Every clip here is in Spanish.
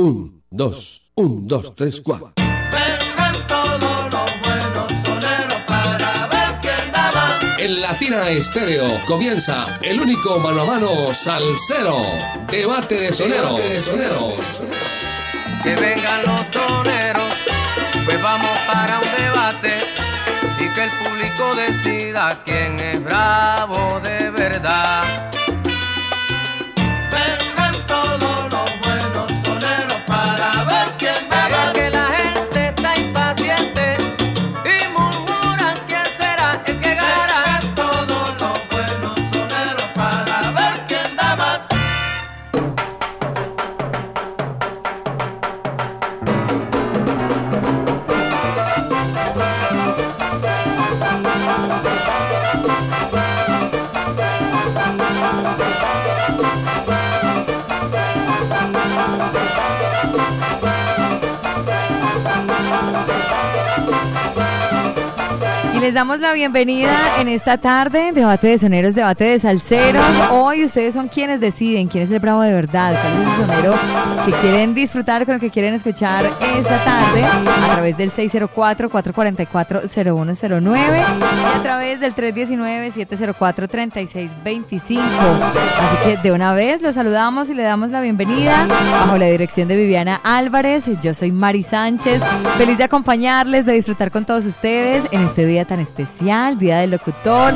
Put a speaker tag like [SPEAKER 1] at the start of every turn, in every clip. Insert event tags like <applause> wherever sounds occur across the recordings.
[SPEAKER 1] Un, dos, un, dos, tres, cuatro.
[SPEAKER 2] Vengan todos los buenos soneros para ver quién da más.
[SPEAKER 1] En Latina Estéreo comienza el único mano a mano salsero. Debate de sonero. de sonero.
[SPEAKER 2] Que vengan los soneros, pues vamos para un debate y que el público decida quién es bravo de verdad.
[SPEAKER 3] Les damos la bienvenida en esta tarde, debate de soneros, debate de salseros. Hoy ustedes son quienes deciden quién es el bravo de verdad, cuál es el sonero que quieren disfrutar, con el que quieren escuchar esta tarde a través del 604-444-0109 y a través del 319-704-3625. Así que de una vez los saludamos y le damos la bienvenida bajo la dirección de Viviana Álvarez. Yo soy Mari Sánchez, feliz de acompañarles, de disfrutar con todos ustedes en este día tan especial, Día del Locutor.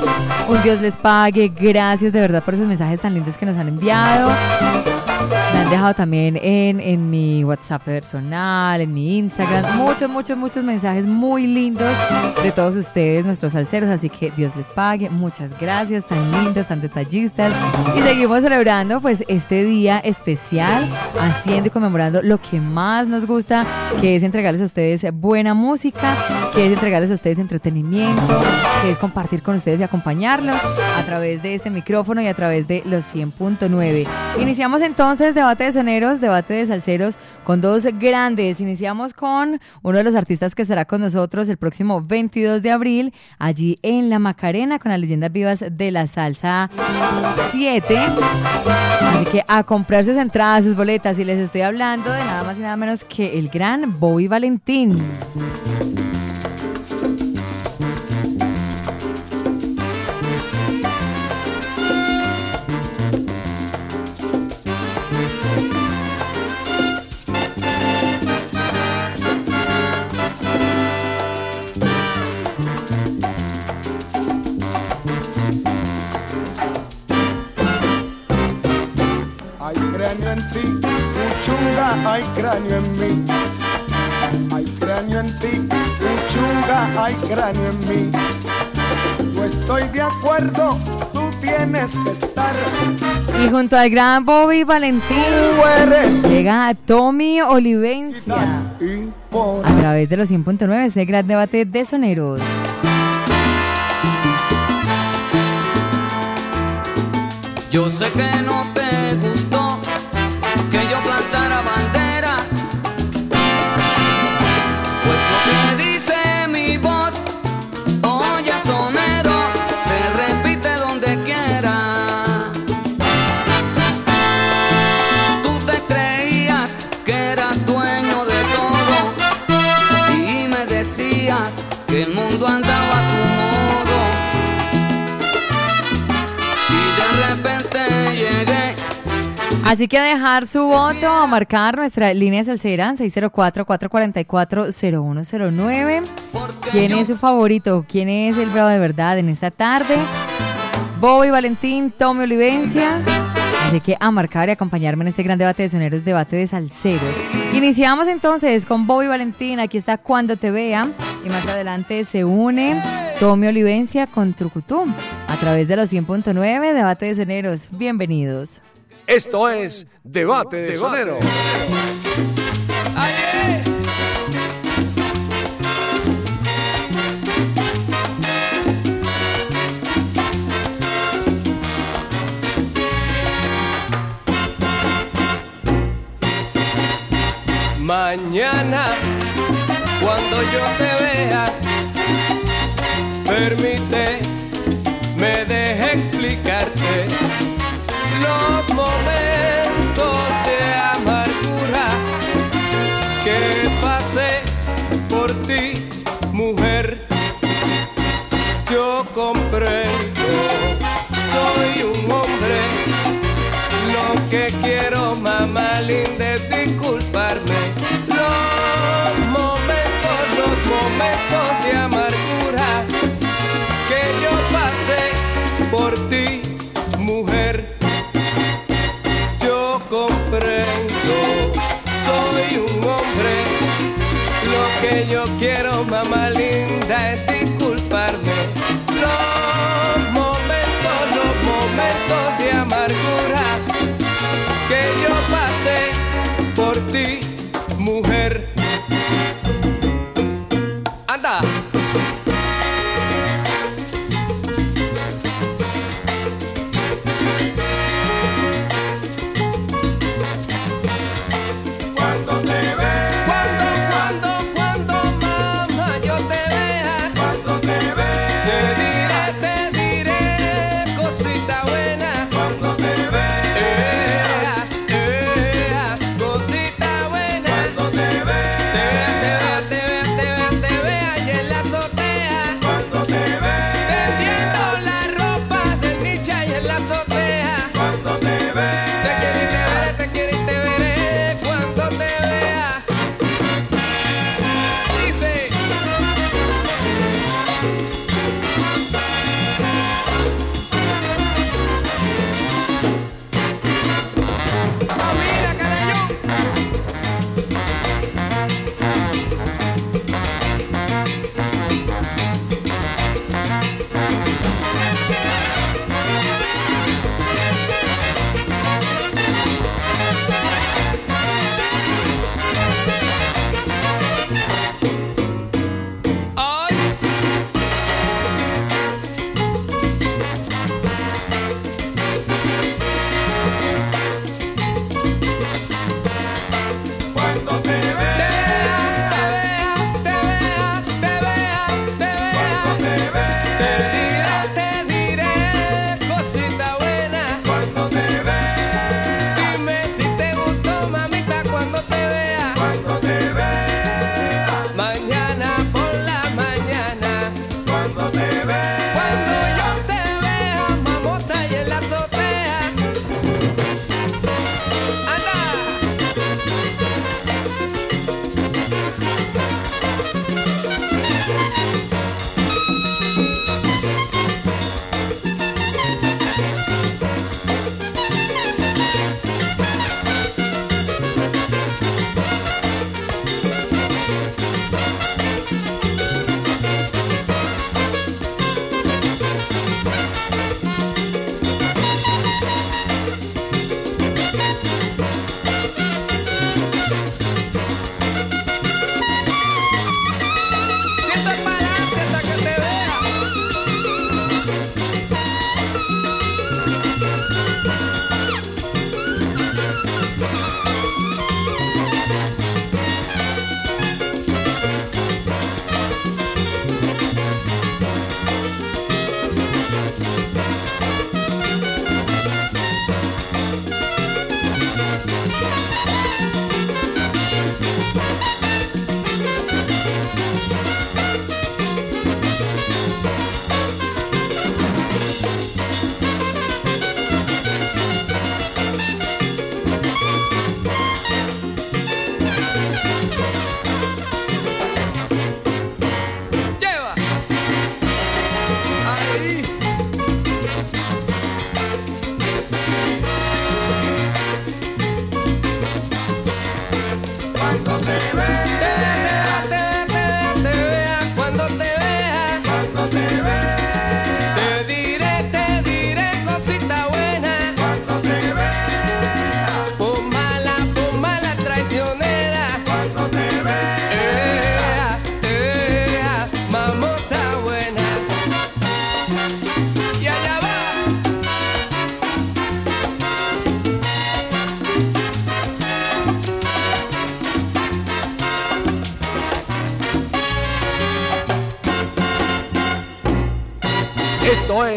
[SPEAKER 3] Un Dios les pague. Gracias de verdad por esos mensajes tan lindos que nos han enviado. Han dejado también en, en mi WhatsApp personal, en mi Instagram, muchos, muchos, muchos mensajes muy lindos de todos ustedes, nuestros salseros. Así que Dios les pague. Muchas gracias, tan lindos, tan detallistas. Y seguimos celebrando pues este día especial, haciendo y conmemorando lo que más nos gusta, que es entregarles a ustedes buena música, que es entregarles a ustedes entretenimiento, que es compartir con ustedes y acompañarlos a través de este micrófono y a través de los 100.9. Iniciamos entonces debate de soneros, debate de salseros con dos grandes. Iniciamos con uno de los artistas que estará con nosotros el próximo 22 de abril, allí en La Macarena, con las leyendas vivas de la salsa 7. Así que a comprar sus entradas, sus boletas, y les estoy hablando de nada más y nada menos que el gran Bobby Valentín.
[SPEAKER 4] Cráneo en ti, uchunga, hay cráneo en mí. Hay cráneo en ti, uchunga, hay cráneo en mí. No estoy de acuerdo, tú tienes que estar.
[SPEAKER 3] Y junto al gran Bobby Valentín llega Tommy Olivencia a través de los 100.9, este gran debate de soneros.
[SPEAKER 2] Yo sé que no te
[SPEAKER 3] Así que a dejar su voto, a marcar nuestra línea salsera 604-444-0109. ¿Quién es su favorito? ¿Quién es el bravo de verdad en esta tarde? Bobby Valentín, Tommy Olivencia. Así que a marcar y acompañarme en este gran debate de soneros, debate de salseros. Iniciamos entonces con Bobby Valentín. Aquí está Cuando te vea. Y más adelante se une Tommy Olivencia con Trucutum a través de los 100.9 debate de soneros. Bienvenidos.
[SPEAKER 1] Esto es Debate de Sonero.
[SPEAKER 2] Mañana, cuando yo te vea,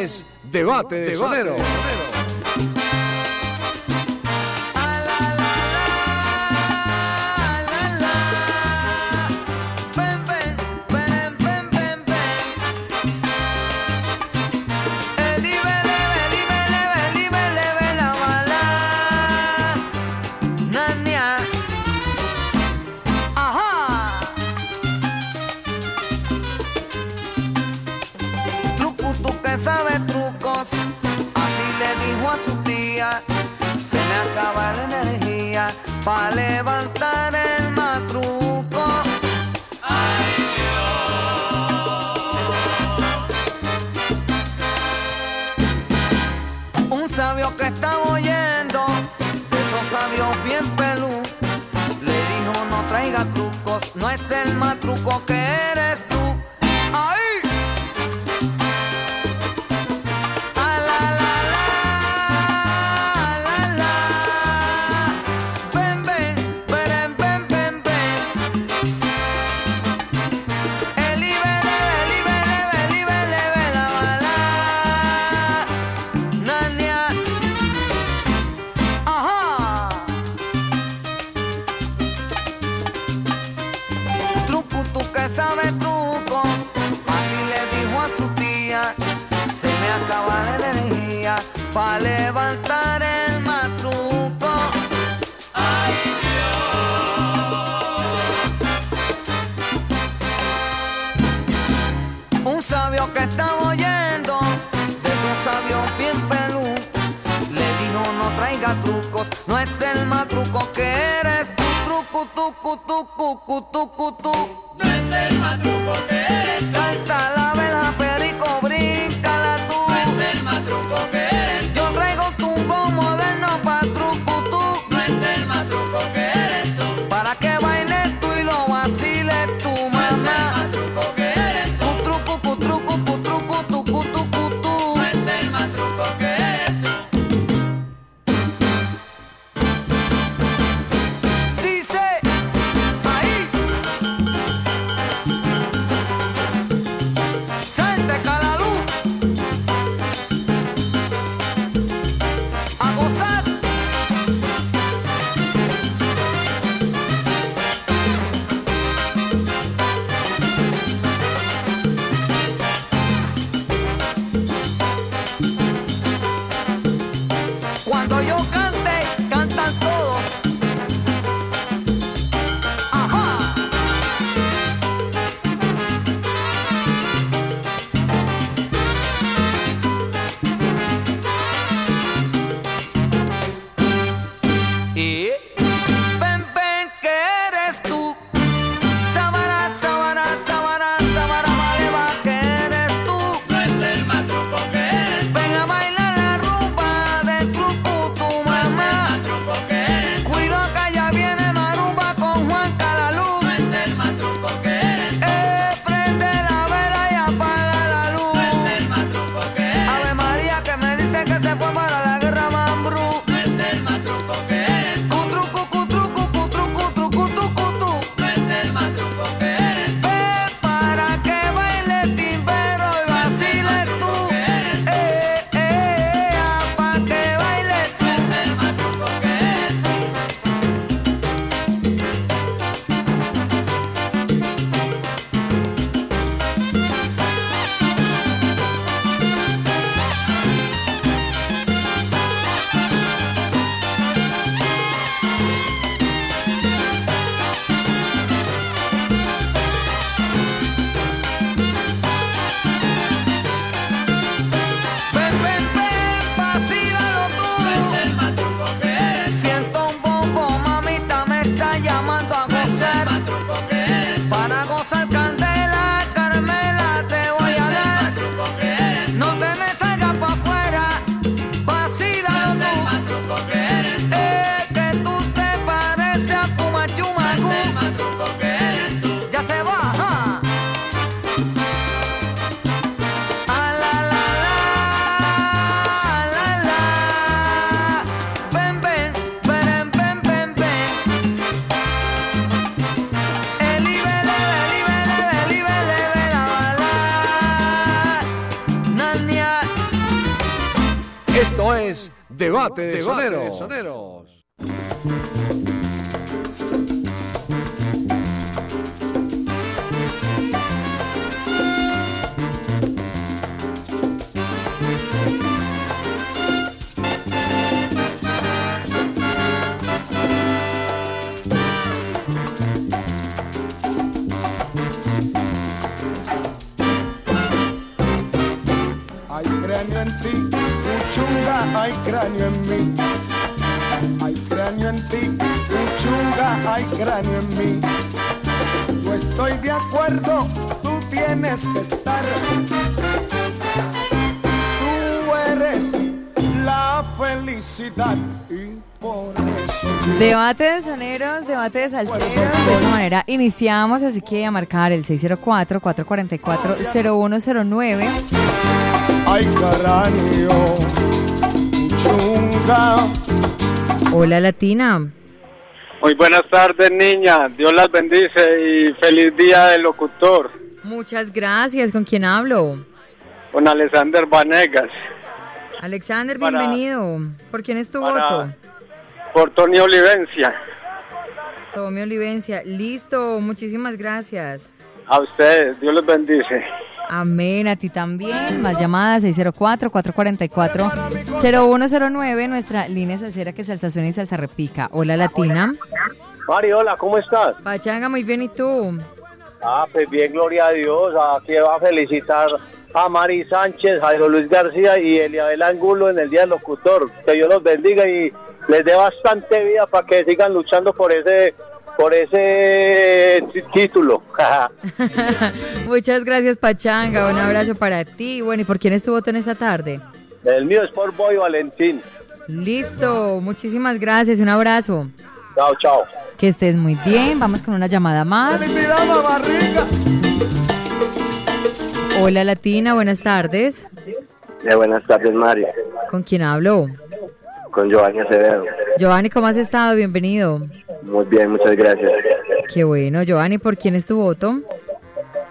[SPEAKER 5] es
[SPEAKER 2] Debate de Sonero.
[SPEAKER 4] Soneros.
[SPEAKER 6] De
[SPEAKER 3] salseros. De esta manera iniciamos, así que a marcar el 604-444-0109.
[SPEAKER 4] hay cráneo, chunga.
[SPEAKER 3] Hola Latina.
[SPEAKER 7] Muy buenas tardes, niña. Dios las bendice y feliz día del locutor.
[SPEAKER 3] Muchas gracias. ¿Con quién hablo?
[SPEAKER 7] Con Alexander Vanegas.
[SPEAKER 3] Alexander,
[SPEAKER 7] Para-
[SPEAKER 3] bienvenido. ¿Por quién es tu
[SPEAKER 7] para-
[SPEAKER 3] voto?
[SPEAKER 7] Por Tony Olivencia.
[SPEAKER 3] Tommy Olivencia. Listo, muchísimas gracias.
[SPEAKER 7] A ustedes, Dios les bendice.
[SPEAKER 3] Amén, a ti también. Más llamadas 604-444-0109, nuestra línea salsera que salsa suena y salsa repica. Hola Latina.
[SPEAKER 8] Mari, hola, ¿cómo estás?
[SPEAKER 3] Pachanga, muy bien, ¿y tú?
[SPEAKER 8] Ah, pues bien, gloria a Dios. Aquí va a felicitar a Mari Sánchez, Jairo Luis García y Eliabel Angulo en el Día del Locutor. Que Dios los bendiga y les dé bastante vida para que sigan luchando por ese por ese tí- título. <laughs> <laughs>
[SPEAKER 3] Muchas gracias, Pachanga. Un abrazo para ti. Bueno, ¿y por quién es tu voto en esta tarde?
[SPEAKER 8] el mío es por Boy Valentín.
[SPEAKER 3] Listo, muchísimas gracias. Un abrazo.
[SPEAKER 8] Chao, chao.
[SPEAKER 3] Que estés muy bien. Vamos con una llamada más. Hola Latina, buenas tardes.
[SPEAKER 8] Eh, buenas tardes, Mari.
[SPEAKER 3] ¿Con quién hablo?
[SPEAKER 8] Con Giovanni Acevedo.
[SPEAKER 3] Giovanni, ¿cómo has estado? Bienvenido.
[SPEAKER 8] Muy bien, muchas gracias.
[SPEAKER 3] Qué bueno, Giovanni, ¿por quién es tu voto?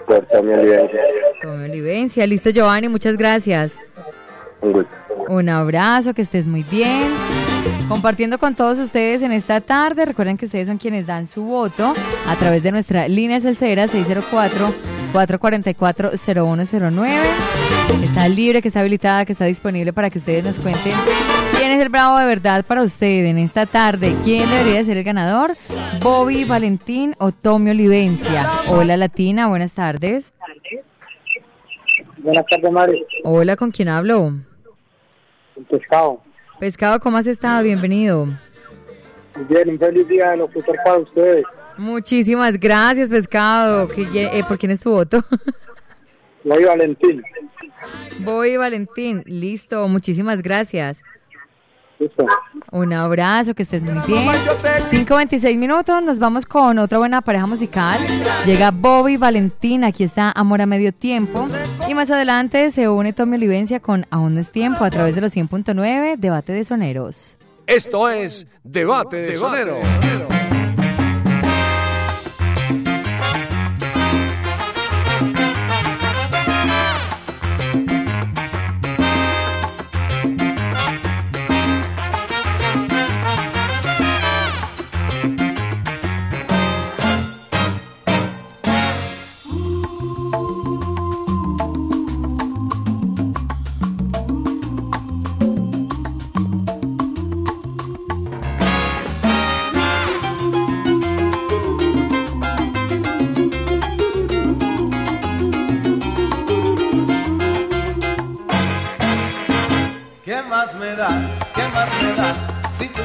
[SPEAKER 8] Por Tommy Olivencia.
[SPEAKER 3] Tome Olivencia. Listo, Giovanni, muchas gracias.
[SPEAKER 8] Un gusto.
[SPEAKER 3] Un abrazo, que estés muy bien. Compartiendo con todos ustedes en esta tarde. Recuerden que ustedes son quienes dan su voto a través de nuestra línea celcera 604-444-0109. Que está libre, que está habilitada, que está disponible para que ustedes nos cuenten es el bravo de verdad para usted en esta tarde. ¿Quién debería ser el ganador? ¿Bobby Valentín o Tommy Olivencia? Hola Latina, buenas tardes.
[SPEAKER 8] Buenas tardes, Mari.
[SPEAKER 3] Hola, ¿con quién hablo?
[SPEAKER 8] Pescado.
[SPEAKER 3] Pescado, ¿cómo has estado? Bienvenido.
[SPEAKER 8] Bien, un feliz día de locutor para ustedes.
[SPEAKER 3] Muchísimas gracias, Pescado. ¿Qué lle- eh, ¿Por quién es tu voto?
[SPEAKER 8] Boy Valentín.
[SPEAKER 3] Voy, Valentín. Listo, muchísimas gracias. Un abrazo, que estés muy bien. 5.26 minutos, nos vamos con otra buena pareja musical. Llega Bobby Valentín, aquí está Amor a Medio Tiempo. Y más adelante se une Tommy Olivencia con Aún no es tiempo a través de los 100.9 Debate de Soneros.
[SPEAKER 5] Esto es Debate de Soneros.
[SPEAKER 9] ¿Qué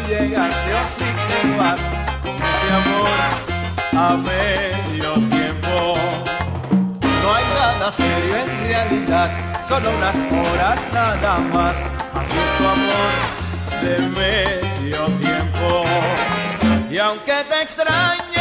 [SPEAKER 9] Si tú llegaste o si te vas con ese amor a medio tiempo. No hay nada serio en realidad, solo unas horas nada más. Así es tu amor de medio tiempo. Y aunque te extrañe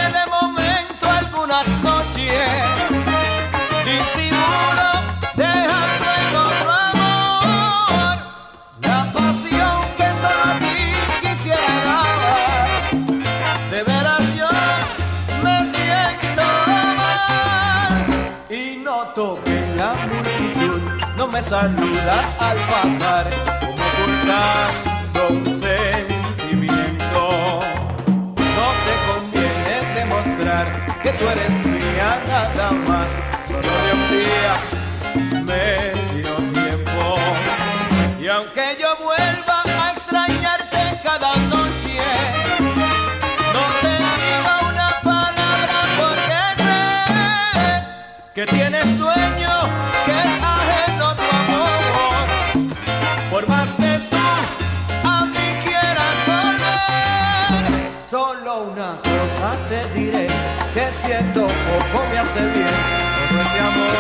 [SPEAKER 9] saludas al pasar como ocultando un sentimiento. No te conviene demostrar que tú eres siento, poco me hace bien todo ese amor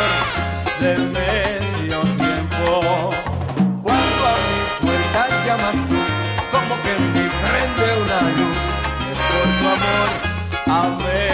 [SPEAKER 9] del medio tiempo. Cuando a mi puerta
[SPEAKER 10] llamas tú, como que en mí prende una luz, es por tu amor,
[SPEAKER 9] amén.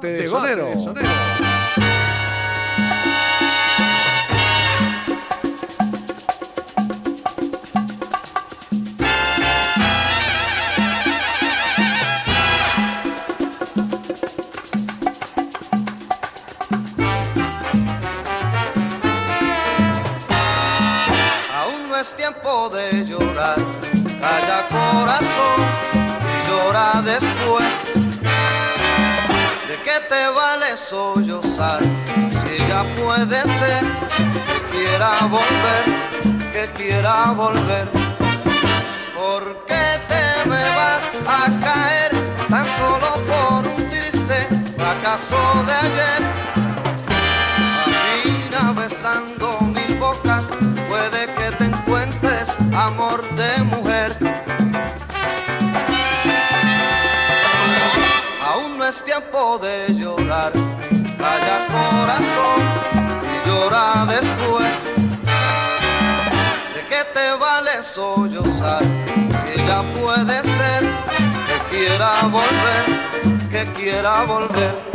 [SPEAKER 9] Debate de Sonero.
[SPEAKER 10] a volver.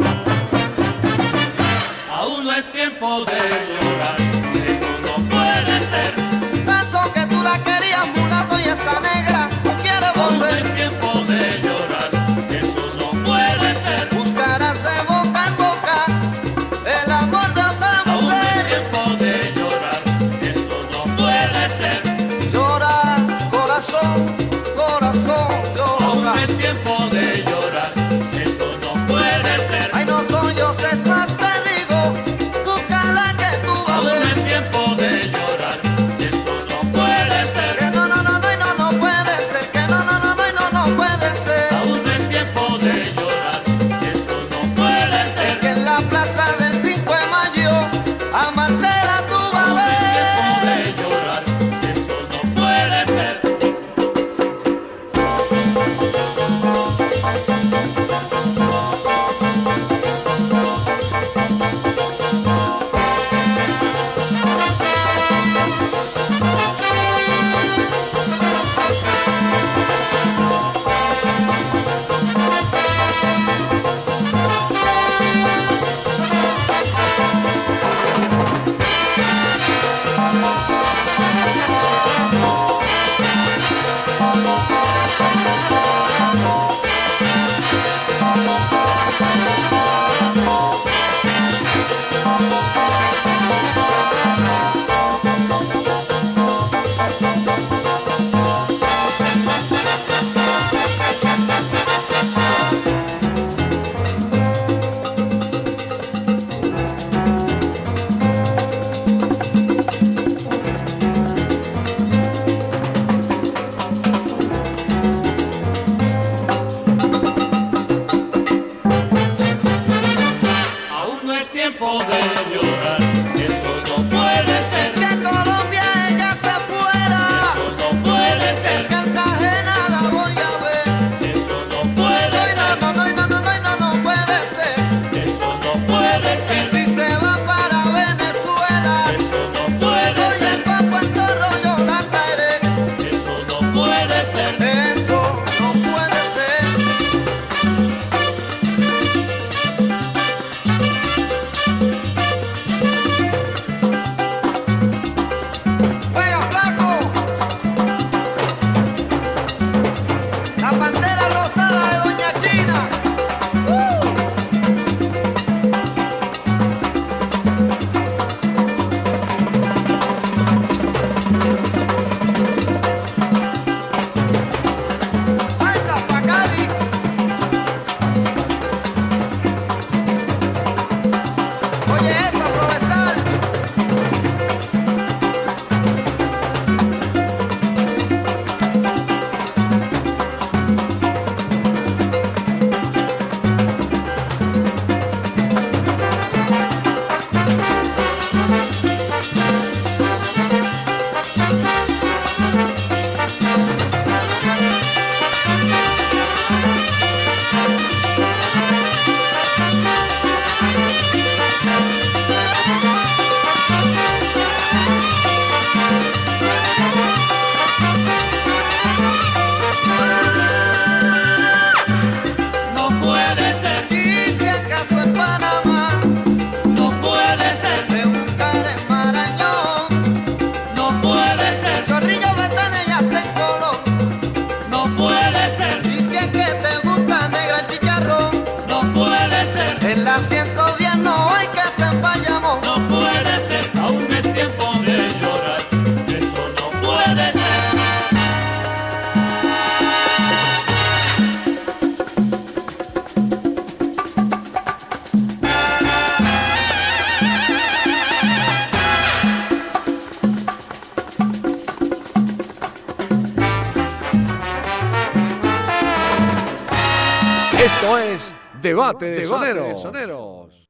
[SPEAKER 9] Esto es Debate de, soneros.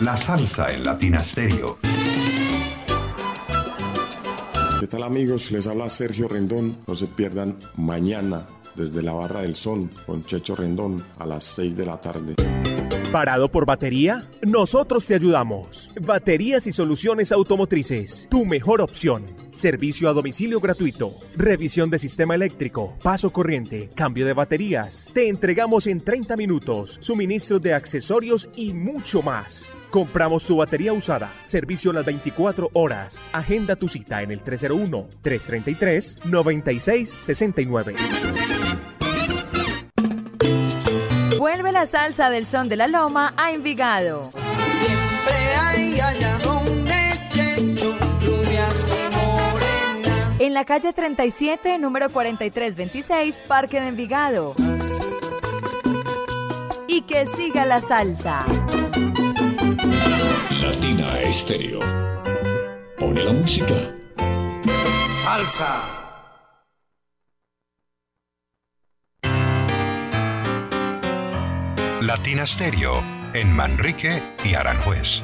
[SPEAKER 11] La salsa en Latina Stereo.
[SPEAKER 12] ¿Qué tal amigos? Les habla Sergio Rendón. No se pierdan mañana
[SPEAKER 11] desde la Barra del Sol con Checho Rendón a las 6 de la tarde.
[SPEAKER 13] ¿Parado por batería? Nosotros te ayudamos. Baterías y soluciones automotrices. Tu mejor opción. Servicio a domicilio gratuito. Revisión de sistema eléctrico. Paso corriente. Cambio de baterías. Te entregamos en 30 minutos. Suministro de accesorios y mucho más. Compramos su batería usada. Servicio las 24 horas. Agenda tu cita en el 301-333-9669.
[SPEAKER 3] Vuelve la salsa del son de la loma a Envigado.
[SPEAKER 10] Siempre hay morenas.
[SPEAKER 3] En la calle 37, número 4326, Parque de Envigado. Y que siga la salsa.
[SPEAKER 14] Latina Estéreo. Pone la música.
[SPEAKER 1] Salsa.
[SPEAKER 15] Latina Stereo en Manrique y Aranjuez.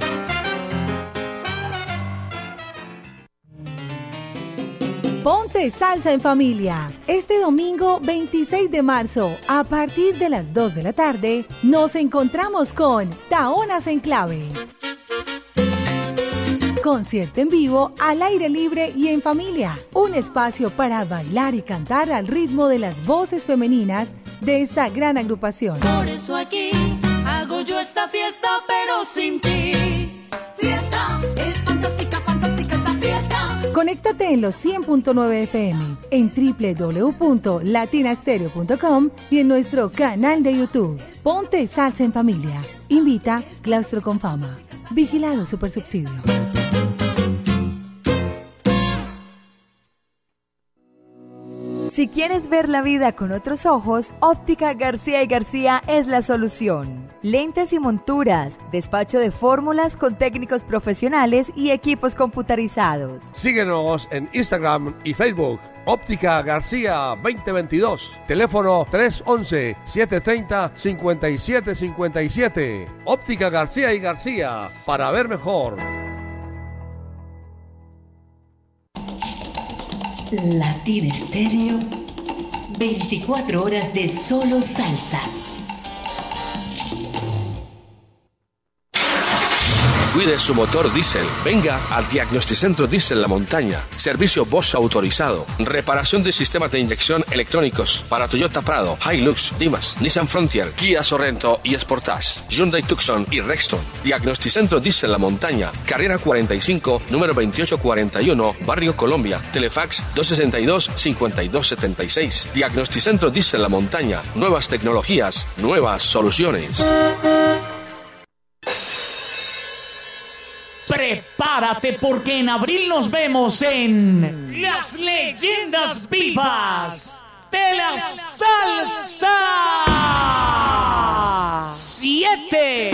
[SPEAKER 16] Ponte salsa en familia. Este domingo 26 de marzo, a partir de las 2 de la tarde, nos encontramos con Taonas en Clave. Concierto en vivo, al aire libre y en familia. Un espacio para bailar y cantar al ritmo de las voces femeninas de esta gran agrupación.
[SPEAKER 17] Por eso aquí hago yo esta fiesta, pero sin ti. Fiesta, es fantástica, fantástica esta fiesta.
[SPEAKER 16] Conéctate en los 100.9 FM, en www.latinastereo.com y en nuestro canal de YouTube. Ponte salsa en familia. Invita Claustro con Fama. Vigilado Supersubsidio.
[SPEAKER 3] Si quieres ver la vida con otros ojos, Óptica García y García es la solución. Lentes y monturas, despacho de fórmulas con técnicos profesionales y equipos computarizados.
[SPEAKER 1] Síguenos en Instagram y Facebook. Óptica García 2022. Teléfono 311-730-5757. Óptica García y García. Para ver mejor.
[SPEAKER 18] Latina Estéreo, 24 horas de solo salsa.
[SPEAKER 14] Cuide su motor diésel. Venga al Diagnosticentro Diesel La Montaña. Servicio Bosch autorizado. Reparación de sistemas de inyección electrónicos para Toyota Prado, Hilux, Dimas, Nissan Frontier, Kia Sorrento y Sportage, Hyundai Tucson y Rexton. Diagnosticentro Diesel La Montaña. Carrera 45, número 2841, Barrio Colombia. Telefax 262-5276. Diagnosticentro Diesel La Montaña. Nuevas tecnologías, nuevas soluciones.
[SPEAKER 19] Prepárate porque en abril nos vemos en Las Leyendas Vivas de la Salsa 7.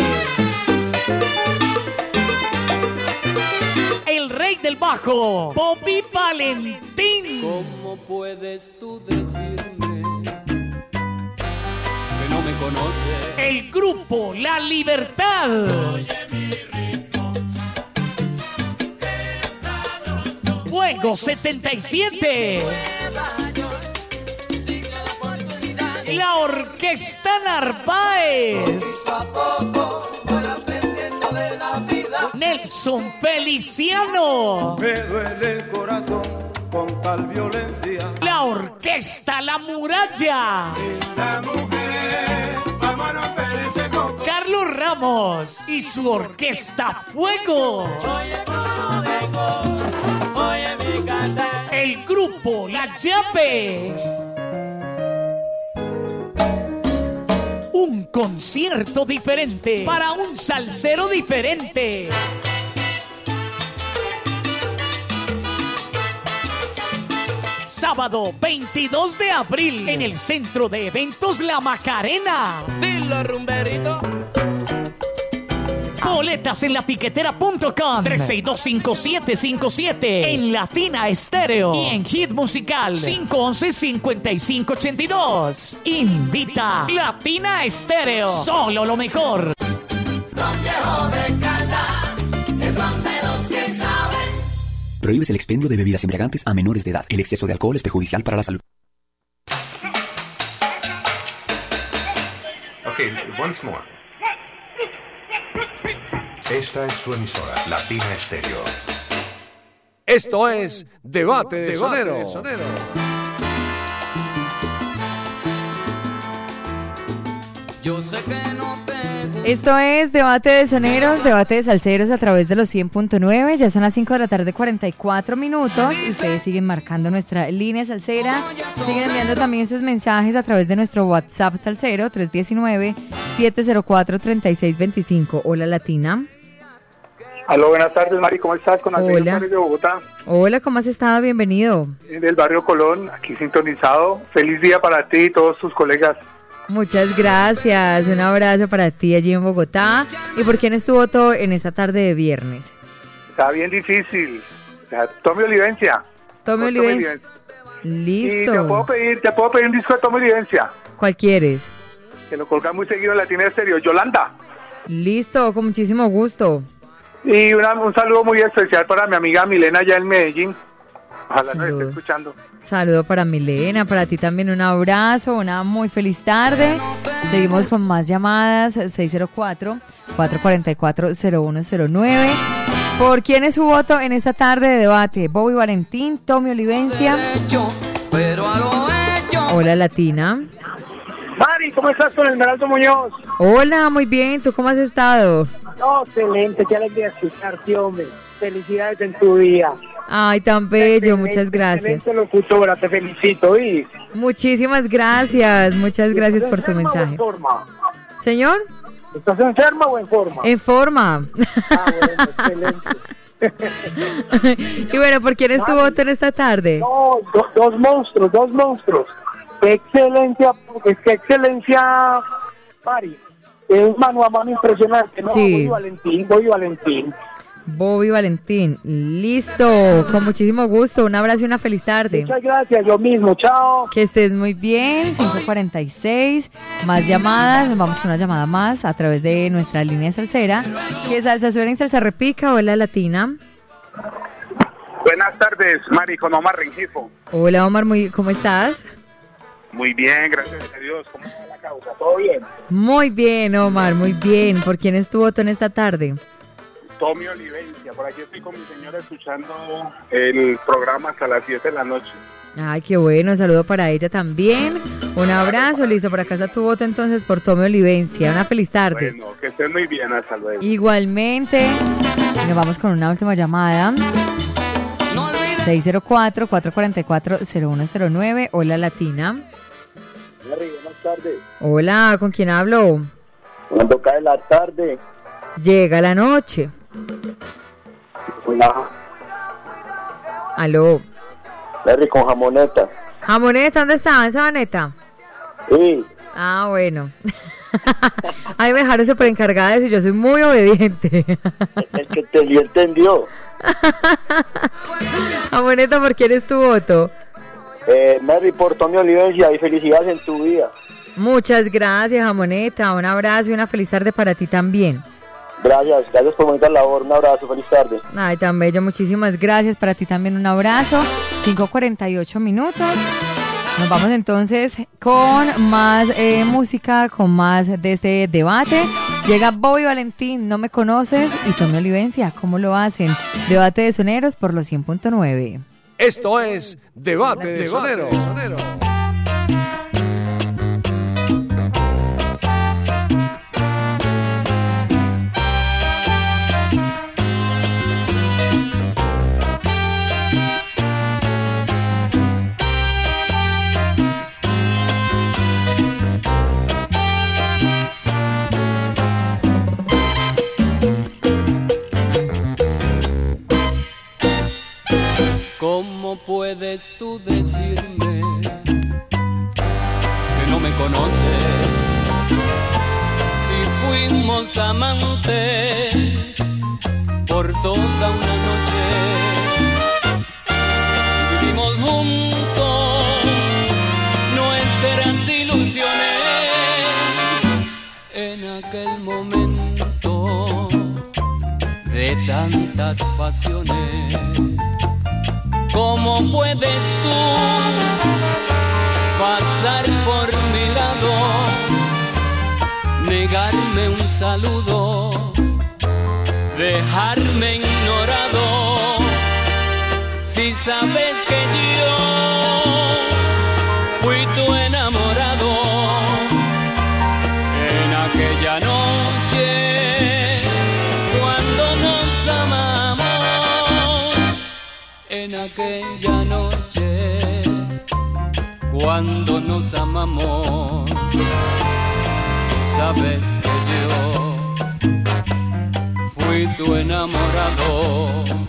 [SPEAKER 19] El rey del bajo, Bobby Valentín.
[SPEAKER 20] ¿Cómo puedes tú decirme que no me conoces?
[SPEAKER 19] El grupo La Libertad. Fuego 77. La Orquesta Narváez. Nelson Feliciano.
[SPEAKER 21] Me duele el corazón con tal violencia.
[SPEAKER 19] La Orquesta La Muralla.
[SPEAKER 21] La mujer,
[SPEAKER 19] Y su Orquesta Fuego. El grupo La Llave. Un concierto diferente para un salsero diferente. Sábado 22 de abril en el Centro de Eventos La Macarena.
[SPEAKER 20] Dilo, rumberito.
[SPEAKER 19] Boletas en latiquetera.com 3625757 en Latina Estéreo y en Hit Musical 511-5582. Invita Latina Estéreo. Solo lo mejor.
[SPEAKER 17] De Caldas, el ron de los que saben.
[SPEAKER 22] Prohíbes el expendio de bebidas embriagantes a menores de edad. El exceso de alcohol es perjudicial para la salud.
[SPEAKER 11] Okay, once more. Esta es su emisora, Latina Estéreo.
[SPEAKER 5] Esto es Debate de Sonero.
[SPEAKER 23] Yo sé que no te gusta.
[SPEAKER 3] Esto es Debate de Soneros, Debate de Salseros a través de los 100.9. Ya son las 5 de la tarde, 44 minutos. Ustedes siguen marcando nuestra línea salsera. Siguen enviando también sus mensajes a través de nuestro WhatsApp salsero 319-704-3625. Hola, Latina.
[SPEAKER 24] Aló, buenas tardes, Mari, ¿cómo estás? Con Alfredo
[SPEAKER 3] Hola.
[SPEAKER 24] Pérez de Bogotá,
[SPEAKER 3] Hola, ¿cómo has estado? Bienvenido.
[SPEAKER 24] del barrio Colón, aquí sintonizado. Feliz día para ti y todos tus colegas.
[SPEAKER 3] Muchas gracias. Un abrazo para ti allí en Bogotá. ¿Y por quién estuvo todo en esta tarde de viernes?
[SPEAKER 24] Está bien difícil. Tommy Olivencia. Por
[SPEAKER 3] Olivencia.
[SPEAKER 24] Y te puedo
[SPEAKER 3] Listo.
[SPEAKER 24] pedir, te puedo pedir un disco de Tommy Olivencia,
[SPEAKER 3] ¿Cuál quieres?
[SPEAKER 24] que lo colgan muy seguido en Latina Estéreo. Yolanda.
[SPEAKER 3] Listo, con muchísimo gusto.
[SPEAKER 24] Y una- un saludo muy especial para mi amiga Milena allá en Medellín. Ojalá nos esté escuchando.
[SPEAKER 3] Saludo para Milena, para ti también un abrazo, una muy feliz tarde. Seguimos con más llamadas, 604-444-0109. ¿Por quién es su voto en esta tarde de debate? Bobby Valentín, Tommy Olivencia.
[SPEAKER 23] Pero a lo hecho.
[SPEAKER 3] Hola Latina.
[SPEAKER 24] Mari, ¿cómo estás con Esmeraldo Muñoz?
[SPEAKER 3] Hola, muy bien, ¿tú cómo has estado?
[SPEAKER 24] No, excelente, qué alegría escucharte, hombre. Felicidades en tu día.
[SPEAKER 3] Ay, tan bello, muchas gracias.
[SPEAKER 24] Excelente locutora, te felicito. Y
[SPEAKER 3] Muchísimas gracias, muchas gracias por tu
[SPEAKER 24] ¿Enferma o en
[SPEAKER 3] mensaje.
[SPEAKER 24] forma?
[SPEAKER 3] Señor,
[SPEAKER 24] ¿Estás enferma o en forma?
[SPEAKER 3] en forma. <laughs> y bueno, ¿por quién es tu voto en esta tarde?
[SPEAKER 24] No, do- dos monstruos, dos monstruos. Qué excelencia, qué excelencia, Mari. Es mano a mano impresionante, ¿no?
[SPEAKER 3] Sí.
[SPEAKER 24] Voy Valentín, voy Valentín.
[SPEAKER 3] Bobby Valentín, listo, con muchísimo gusto, un abrazo y una feliz tarde.
[SPEAKER 24] Muchas gracias, yo mismo, chao.
[SPEAKER 3] Que estés muy bien, 546, más llamadas, nos vamos con una llamada más a través de nuestra línea salsera, que Salsa Suena y Salsa Repica, hola Latina.
[SPEAKER 25] Buenas tardes, Mari, con Omar Rengifo.
[SPEAKER 3] Hola Omar, muy, ¿cómo estás?
[SPEAKER 25] Muy bien, gracias a Dios. ¿Cómo está la causa? ¿Todo bien?
[SPEAKER 3] Muy bien Omar, muy bien, ¿por quién es tu voto en esta tarde?
[SPEAKER 25] Tommy Olivencia, por aquí estoy con mi señora escuchando el programa hasta las 7 de la noche.
[SPEAKER 3] Ay, qué bueno, saludo para ella también, un abrazo, listo, por acá está tu voto entonces por Tommy Olivencia, una feliz tarde.
[SPEAKER 25] Bueno, que estén muy bien, hasta luego.
[SPEAKER 3] Igualmente, nos vamos con una última llamada. 604-444-0109. Hola, Latina.
[SPEAKER 26] Mari, buenas tardes.
[SPEAKER 3] Hola, ¿con quién hablo?
[SPEAKER 26] Cuando cae la tarde,
[SPEAKER 3] Llega la noche.
[SPEAKER 26] una
[SPEAKER 3] Aló.
[SPEAKER 26] Larry con jamoneta.
[SPEAKER 3] Jamoneta, ¿dónde está? ¿En Sabaneta?
[SPEAKER 26] Sí.
[SPEAKER 3] Ah, bueno. <laughs> Ahí me dejaron súper encargada de eso, yo soy muy obediente.
[SPEAKER 26] El que te entendió. <laughs>
[SPEAKER 3] Jamoneta, ¿por quién es tu voto?
[SPEAKER 26] Eh, Mary, por Tommy Olivencia y felicidades en tu vida.
[SPEAKER 3] Muchas gracias, Jamoneta. Un abrazo y una feliz tarde para ti también.
[SPEAKER 26] Gracias, gracias por bonita labor. Un abrazo, feliz tarde.
[SPEAKER 3] Ay, tan bello, muchísimas gracias. Para ti también un abrazo. 5.48 minutos. Nos vamos entonces con más eh, música, con más de este debate. Llega Bobby Valentín, no me conoces, y Tommy Olivencia, ¿cómo lo hacen? Debate de soneros por los 100.9.
[SPEAKER 5] Esto es Debate de Sonero.
[SPEAKER 23] ¿Cómo puedes tú decirme que no me conoces? Si fuimos amantes por toda una noche, si vivimos juntos nuestras ilusiones en aquel momento de tantas pasiones puedes tú pasar por mi lado,
[SPEAKER 9] negarme un saludo, dejarme en cuando nos amamos. Tú sabes que yo fui tu enamorado.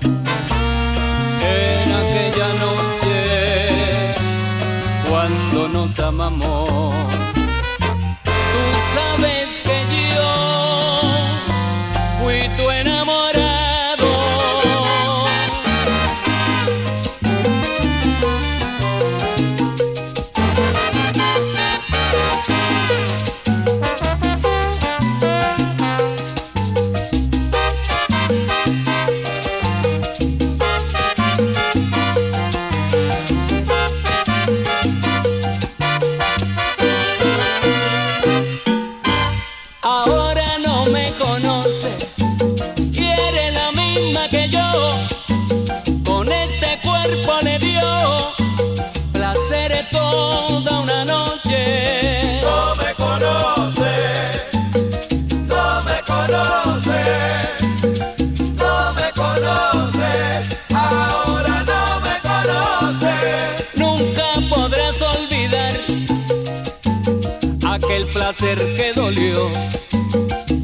[SPEAKER 9] placer que dolió.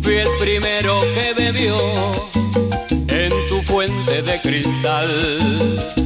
[SPEAKER 9] Fui el primero que bebió en tu fuente de cristal.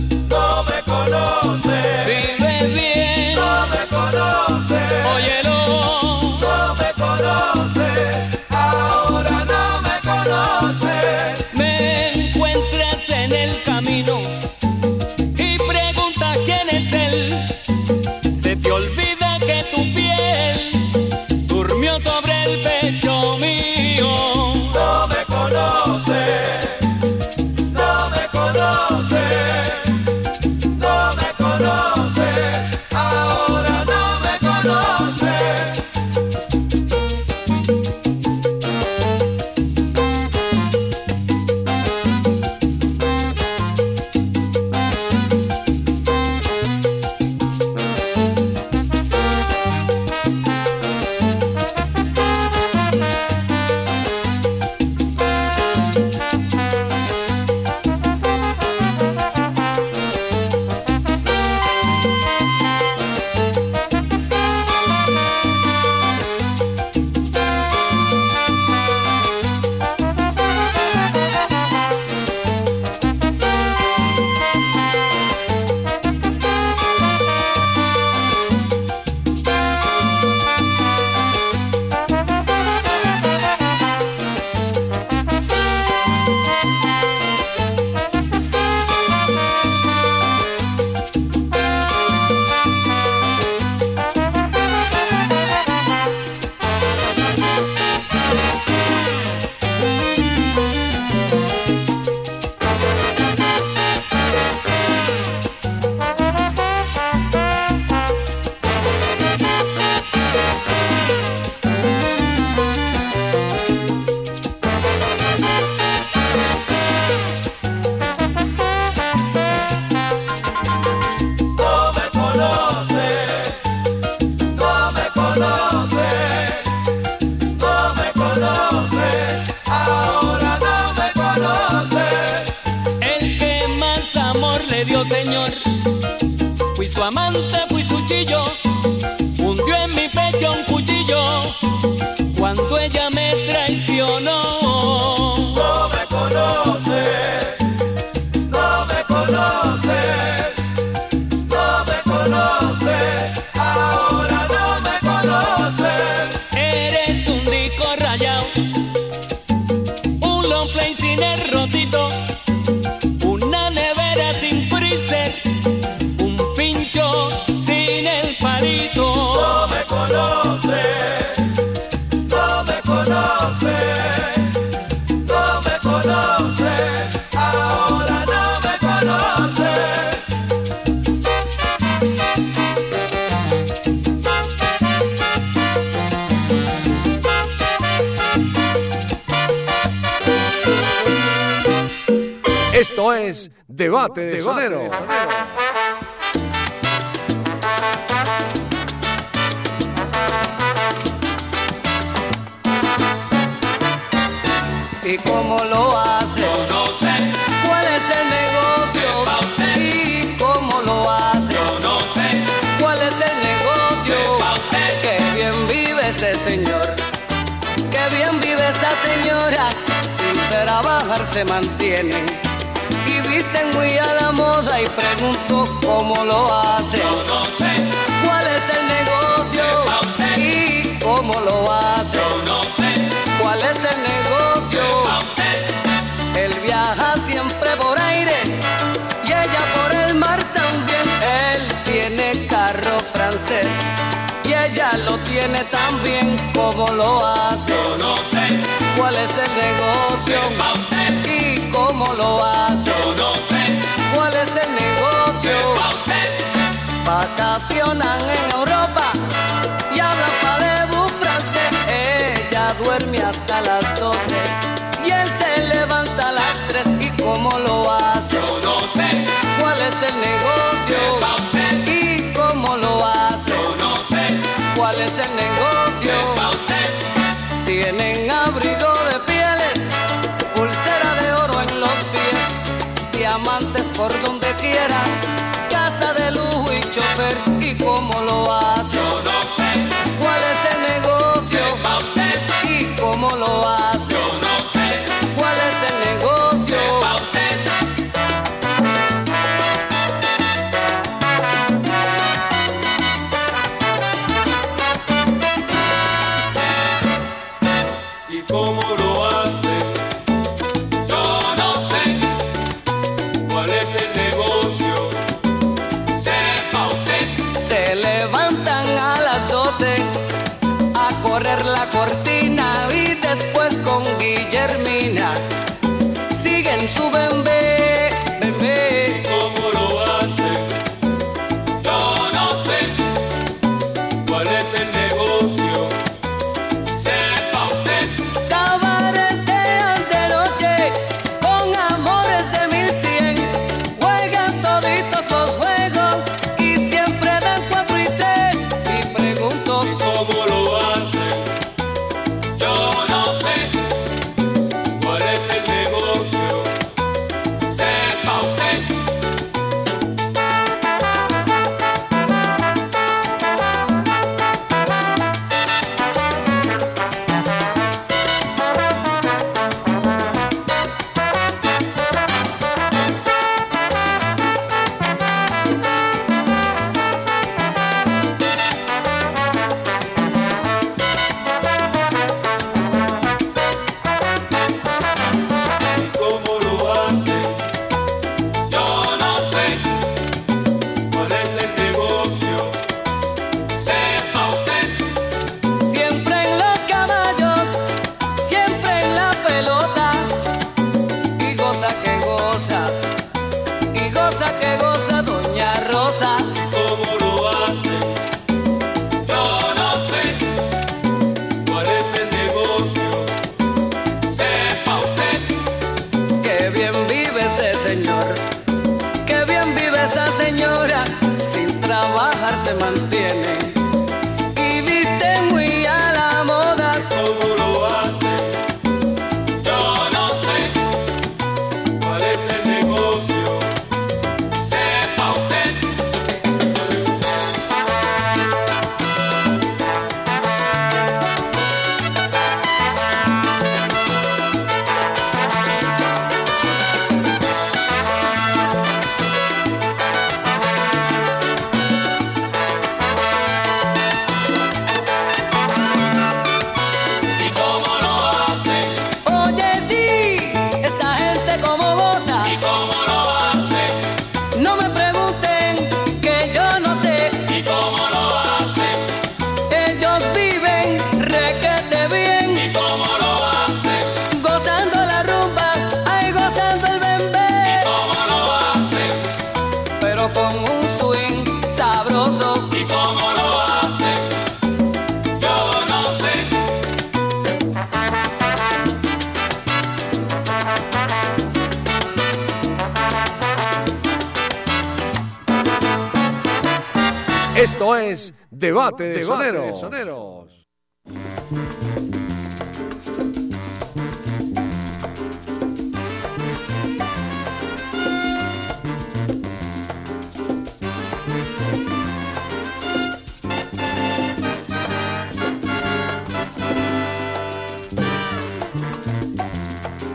[SPEAKER 5] Esto es Debate de Soneros.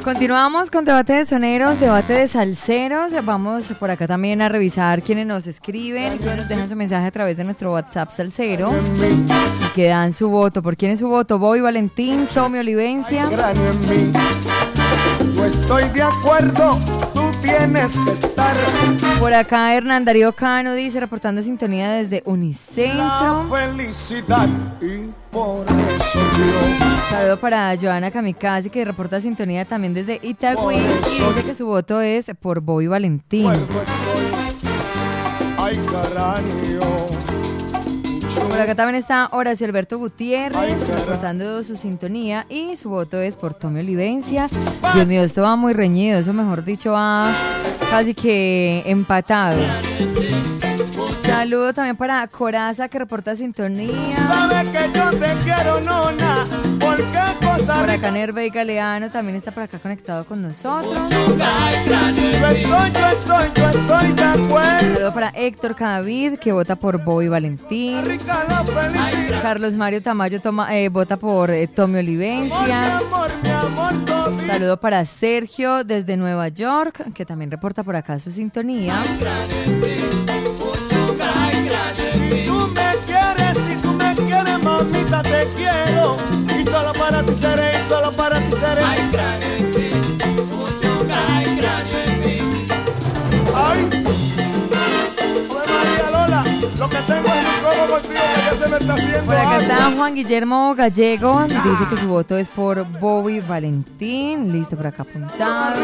[SPEAKER 3] Continuamos con debate de soneros, debate de salseros. Vamos por acá también a revisar quienes nos escriben, quienes nos dejan su mensaje a través de nuestro WhatsApp salsero y que dan su voto. ¿Por quién es su voto? Bobby Valentín, Tommy Olivencia.
[SPEAKER 4] No estoy de acuerdo, tienes que estar.
[SPEAKER 3] Por acá Hernán Darío Cano dice, reportando sintonía desde
[SPEAKER 4] La
[SPEAKER 3] Unicentro.
[SPEAKER 4] felicidad y por eso yo.
[SPEAKER 3] Saludo para Joana Kamikaze que reporta sintonía también desde Itagüí dice que su voto es por Bobby Valentín.
[SPEAKER 4] Ay.
[SPEAKER 3] Por acá también está Horacio Alberto Gutiérrez reportando su sintonía y su voto es por Tommy Olivencia. Dios mío, esto va muy reñido, eso mejor dicho va casi que empatado. Saludo también para Coraza que reporta sintonía.
[SPEAKER 4] Sabe que yo te quiero, nona. ¿Por qué cosa
[SPEAKER 3] Por acá Nerva y Galeano también está por acá conectado con nosotros. Saludo para Héctor Cadavid que vota por Bobby Valentín. Carlos Mario Tamayo toma- eh, vota por eh, Tommy Olivencia. Saludo para Sergio desde Nueva York, que también reporta por acá su sintonía.
[SPEAKER 4] Te quiero. Y solo para ti seré, y solo para ti seré. Ay, cráneo en ti, mucho hay cráneo en mí. Ay, Ave María Lola, lo que tengo es un robo contigo que ya se me está haciendo.
[SPEAKER 3] Por acá está. Juan Guillermo Gallego, dice que su voto es por Bobby Valentín. Listo, por acá apuntado.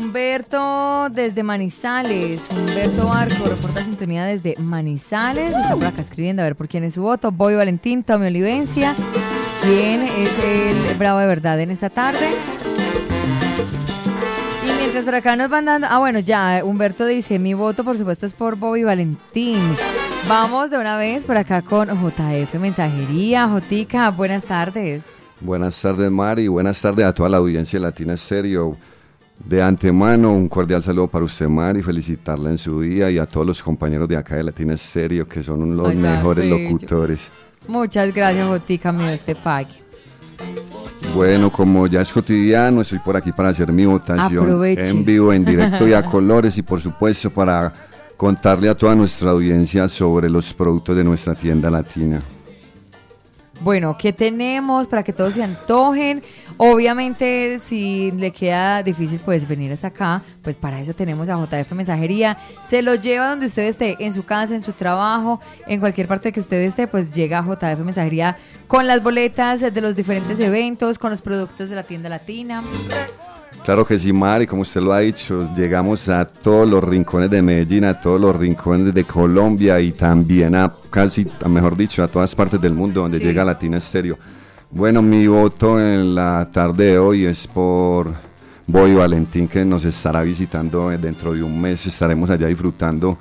[SPEAKER 3] Humberto desde Manizales. Humberto Arco reporta sintonía desde Manizales. Está por acá escribiendo a ver por quién es su voto. Bobby Valentín, Tommy Olivencia. ¿Quién es el bravo de verdad en esta tarde? Y mientras por acá nos van dando. Ah, bueno, ya. Humberto dice: Mi voto, por supuesto, es por Bobby Valentín. Vamos de una vez por acá con JF Mensajería. Jotica, buenas tardes.
[SPEAKER 27] Buenas tardes, Mari. Buenas tardes a toda la audiencia Latina Estéreo. De antemano, un cordial saludo para usted, Mari. Felicitarla en su día y a todos los compañeros de acá de Latina Estéreo, que son los
[SPEAKER 3] Ay,
[SPEAKER 27] mejores
[SPEAKER 3] bello.
[SPEAKER 27] locutores.
[SPEAKER 3] Muchas gracias, Jotica, mío, este pague.
[SPEAKER 27] Bueno, como ya es cotidiano, estoy por aquí para hacer mi votación
[SPEAKER 3] Aproveche.
[SPEAKER 27] en vivo, en directo y a colores y por supuesto para contarle a toda nuestra audiencia sobre los productos de nuestra tienda latina.
[SPEAKER 3] Bueno, ¿qué tenemos para que todos se antojen? Obviamente, si le queda difícil pues venir hasta acá, pues para eso tenemos a JF Mensajería. Se lo lleva donde usted esté, en su casa, en su trabajo, en cualquier parte que usted esté, pues llega a JF Mensajería con las boletas de los diferentes eventos, con los productos de la tienda latina.
[SPEAKER 27] Claro que sí, Mari, como usted lo ha dicho, llegamos a todos los rincones de Medellín, a todos los rincones de Colombia y también a casi, a mejor dicho, a todas partes del mundo donde
[SPEAKER 28] Sí.
[SPEAKER 27] llega Latina Estéreo. Bueno, mi voto en la tarde de hoy es por Boy Valentín, que nos estará visitando dentro de un mes. Estaremos allá disfrutando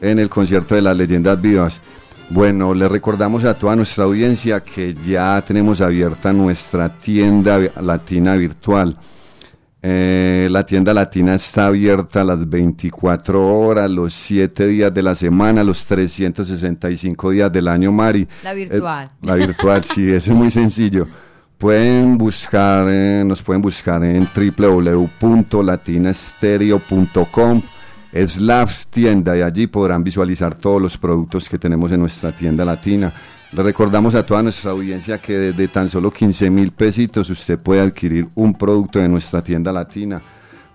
[SPEAKER 27] en el concierto de las leyendas vivas. Bueno, le recordamos a toda nuestra audiencia que ya tenemos abierta nuestra tienda latina virtual. Eh, la tienda latina está abierta las 24 horas, los 7 días de la semana, los 365 días del año, Mari.
[SPEAKER 3] La virtual.
[SPEAKER 27] Eh, la virtual, sí, es muy sencillo. Pueden buscar, eh, nos pueden buscar en www.latinastereo.com slash tienda y allí podrán visualizar todos los productos que tenemos en nuestra tienda latina. Le recordamos a toda nuestra audiencia que desde tan solo 15 mil pesitos usted puede adquirir un producto de nuestra tienda latina.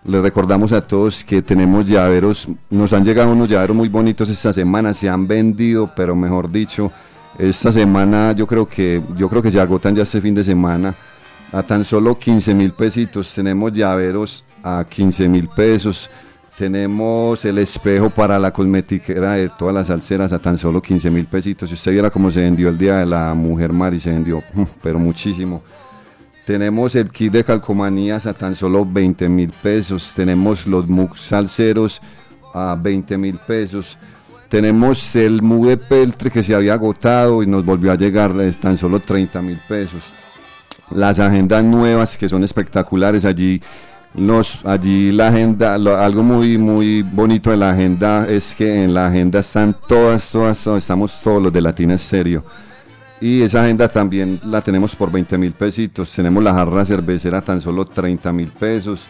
[SPEAKER 27] Le recordamos a todos que tenemos llaveros, nos han llegado unos llaveros muy bonitos esta semana, se han vendido, pero mejor dicho, esta semana yo creo que yo creo que se agotan ya este fin de semana. A tan solo 15 mil pesitos tenemos llaveros a 15 mil pesos. Tenemos el espejo para la cosmetiquera de todas las salseras a tan solo 15 mil pesitos. Si usted viera cómo se vendió el Día de la Mujer Mari, se vendió, pero muchísimo. Tenemos el kit de calcomanías a tan solo 20 mil pesos. Tenemos los mugs salseros a 20 mil pesos. Tenemos el Mude Peltre que se había agotado y nos volvió a llegar de tan solo 30 mil pesos. Las agendas nuevas que son espectaculares allí. Allí la agenda, algo muy muy bonito de la agenda es que en la agenda están todas, todas, todas, estamos todos los de Latina Estéreo. Y esa agenda también la tenemos por 20 mil pesitos. Tenemos la jarra cervecera tan solo 30 mil pesos.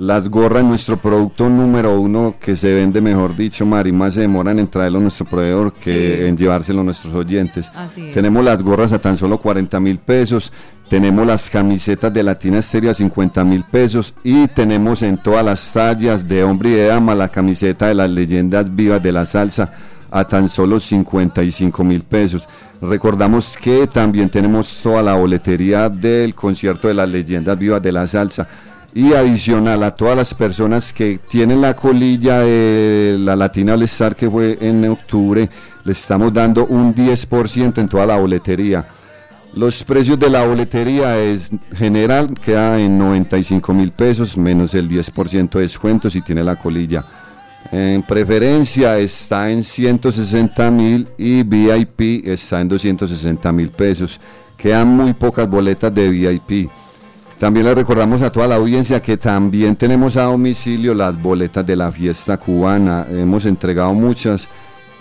[SPEAKER 27] Las gorras, nuestro producto número uno que se vende, mejor dicho, Mari, más se demoran en traerlo a nuestro proveedor que
[SPEAKER 3] Sí.
[SPEAKER 27] en llevárselo a nuestros oyentes.
[SPEAKER 3] Así es.
[SPEAKER 27] Tenemos las gorras a tan solo 40 mil pesos. Tenemos las camisetas de Latina Estéreo a 50 mil pesos. Y tenemos en todas las tallas de hombre y de dama la camiseta de las leyendas vivas de la salsa a tan solo 55 mil pesos. Recordamos que también tenemos toda la boletería del concierto de las leyendas vivas de la salsa. Y adicional a todas las personas que tienen la colilla de la Latina All Star que fue en octubre, les estamos dando un 10% en toda la boletería. Los precios de la boletería es general, queda en 95 mil pesos, menos el 10% de descuento si tiene la colilla. En preferencia está en 160 mil y VIP está en 260 mil pesos. Quedan muy pocas boletas de VIP. También le recordamos a toda la audiencia que también tenemos a domicilio las boletas de la fiesta cubana. Hemos entregado muchas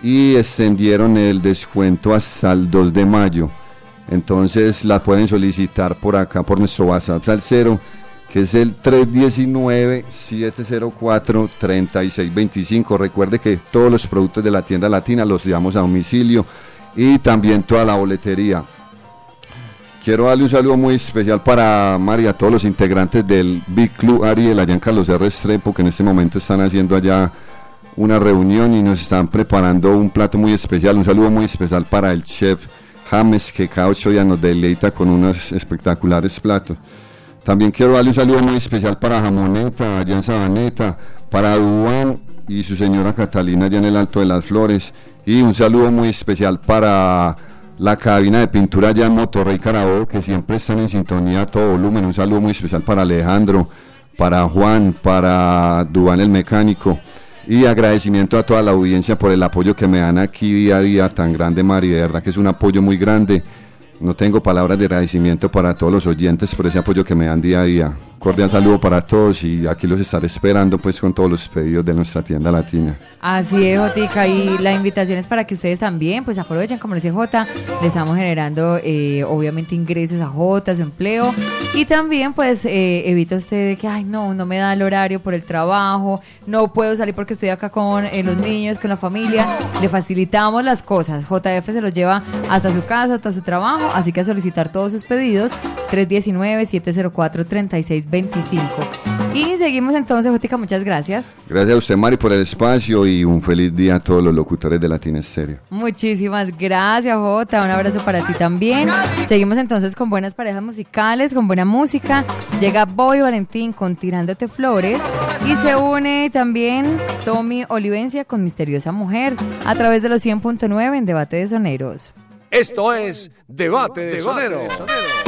[SPEAKER 27] y extendieron el descuento hasta el 2 de mayo. Entonces la pueden solicitar por acá por nuestro WhatsApp al cero, que es el 319-704-3625. Recuerde que todos los productos de la tienda latina los llevamos a domicilio y también toda la boletería. Quiero darle un saludo muy especial para María, a todos los integrantes del Big Club Ariel allá en Carlos R. Estrepo, que en este momento están haciendo allá una reunión y nos están preparando un plato muy especial. Un saludo muy especial para el chef James, que cada ocho días nos deleita con unos espectaculares platos. También quiero darle un saludo muy especial para Jamoneta, allá en Sabaneta, para Duan y su señora Catalina allá en el Alto de las Flores. Y un saludo muy especial para la cabina de pintura allá en Motorrey Carabobo, que siempre están en sintonía a todo volumen. Un saludo muy especial para Alejandro, para Juan, para Dubán el mecánico. Y agradecimiento a toda la audiencia por el apoyo que me dan aquí día a día tan grande, Mari. De verdad que es un apoyo muy grande. No tengo palabras de agradecimiento para todos los oyentes por ese apoyo que me dan día a día. Cordial saludo para todos y aquí los estaré esperando pues con todos los pedidos de nuestra tienda latina.
[SPEAKER 3] Así es, Jotica, y la invitación es para que ustedes también pues aprovechen, como dice Jota, le estamos generando eh, obviamente ingresos a Jota, su empleo, y también pues eh, evita usted de que, ay no, no me da el horario por el trabajo, no puedo salir porque estoy acá con eh, los niños, con la familia, le facilitamos las cosas, JF se los lleva hasta su casa, hasta su trabajo, así que a solicitar todos sus pedidos, 319-704-3625. Y seguimos entonces, Jotica, muchas gracias.
[SPEAKER 27] Gracias a usted Mari por el espacio y un feliz día a todos los locutores de Latina Estéreo.
[SPEAKER 3] Muchísimas gracias, Jota. Un abrazo para ti también. Seguimos entonces con buenas parejas musicales, con buena música. Llega Boy Valentín con Tirándote Flores y se une también Tommy Olivencia con Misteriosa Mujer a través de los 100.9 en Debate de Soneros.
[SPEAKER 5] Esto es Debate de Sonero.
[SPEAKER 10] Tirándote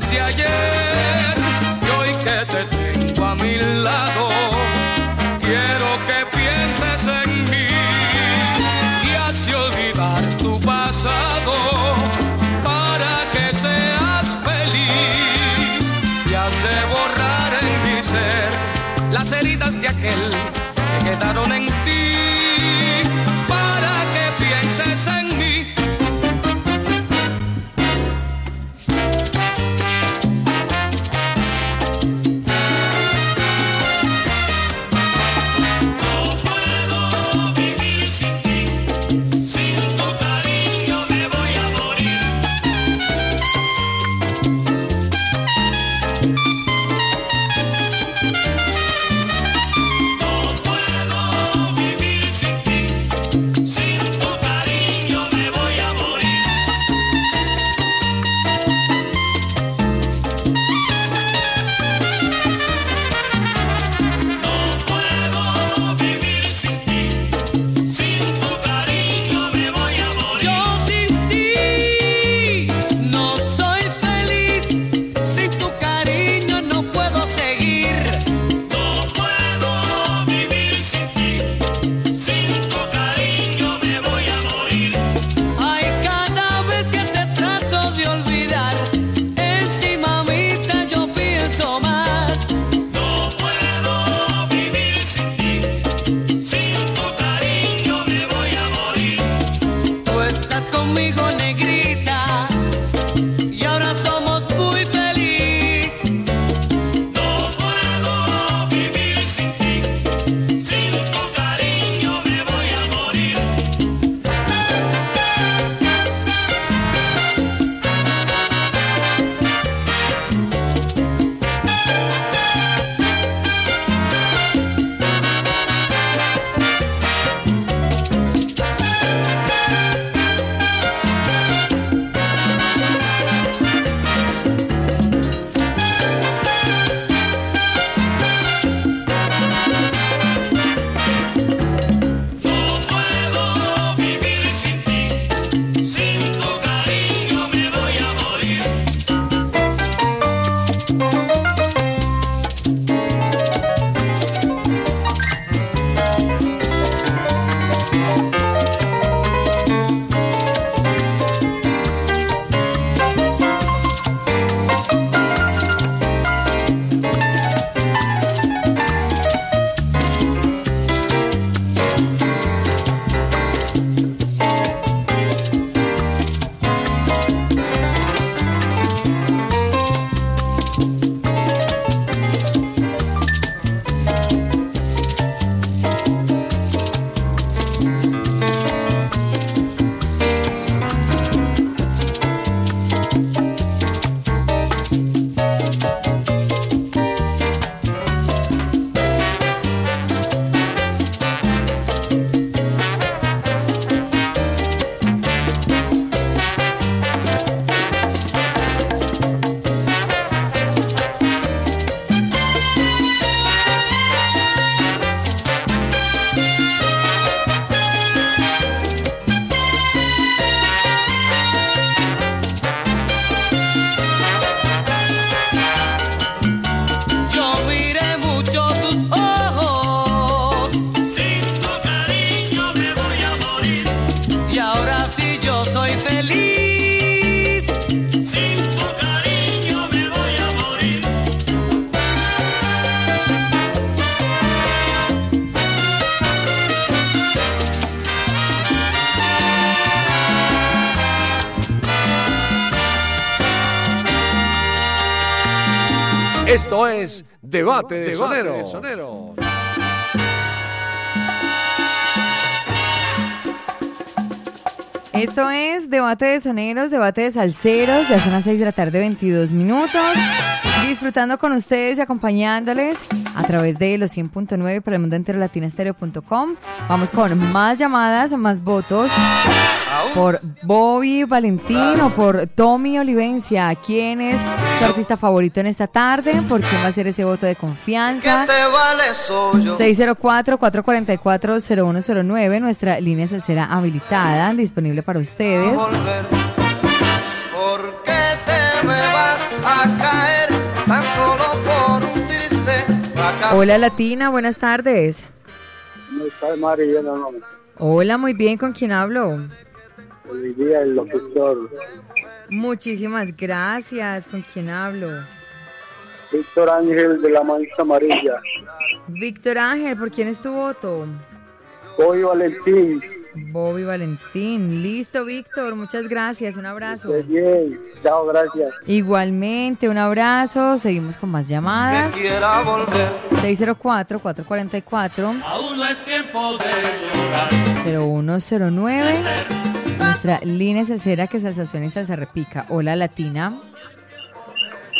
[SPEAKER 5] de
[SPEAKER 23] ayer.
[SPEAKER 5] Debate de Sonero.
[SPEAKER 3] Esto es Debate de Soneros, Debate de Salseros. Ya son las 6 de la tarde, 22 minutos. Disfrutando con ustedes y acompañándoles a través de los 100.9 para el mundo entero latinastereo.com. Vamos con más llamadas, más votos por Bobby Valentín o por Tommy Olivencia. ¿Quién es su artista favorito en esta tarde? ¿Por quién va a ser ese voto de confianza?
[SPEAKER 10] te vale soy yo?
[SPEAKER 3] 604-444-0109, nuestra línea salsera habilitada, disponible para ustedes.
[SPEAKER 10] ¿Por qué te me vas a caer tan solo por un triste fracaso?
[SPEAKER 3] Hola Latina, buenas tardes.
[SPEAKER 29] ¿Cómo está María? No, no.
[SPEAKER 3] Hola, muy bien, ¿con quién hablo?
[SPEAKER 29] Hoy día el locutor
[SPEAKER 3] Muchísimas gracias, ¿con quién hablo?
[SPEAKER 29] Víctor Ángel de la Mancha Amarilla.
[SPEAKER 3] Víctor Ángel, ¿por quién es tu voto?
[SPEAKER 29] Hoy Valentín.
[SPEAKER 3] Bobby Valentín. Listo, Víctor, muchas gracias, un abrazo.
[SPEAKER 29] Muy bien. Chao, gracias.
[SPEAKER 3] Igualmente, un abrazo. Seguimos con más llamadas.
[SPEAKER 10] Quiera volver.
[SPEAKER 3] 604-444-0109.
[SPEAKER 30] Aún no es tiempo de llorar.
[SPEAKER 3] Nuestra línea salsera que salsación y salsa repica. Hola, Latina.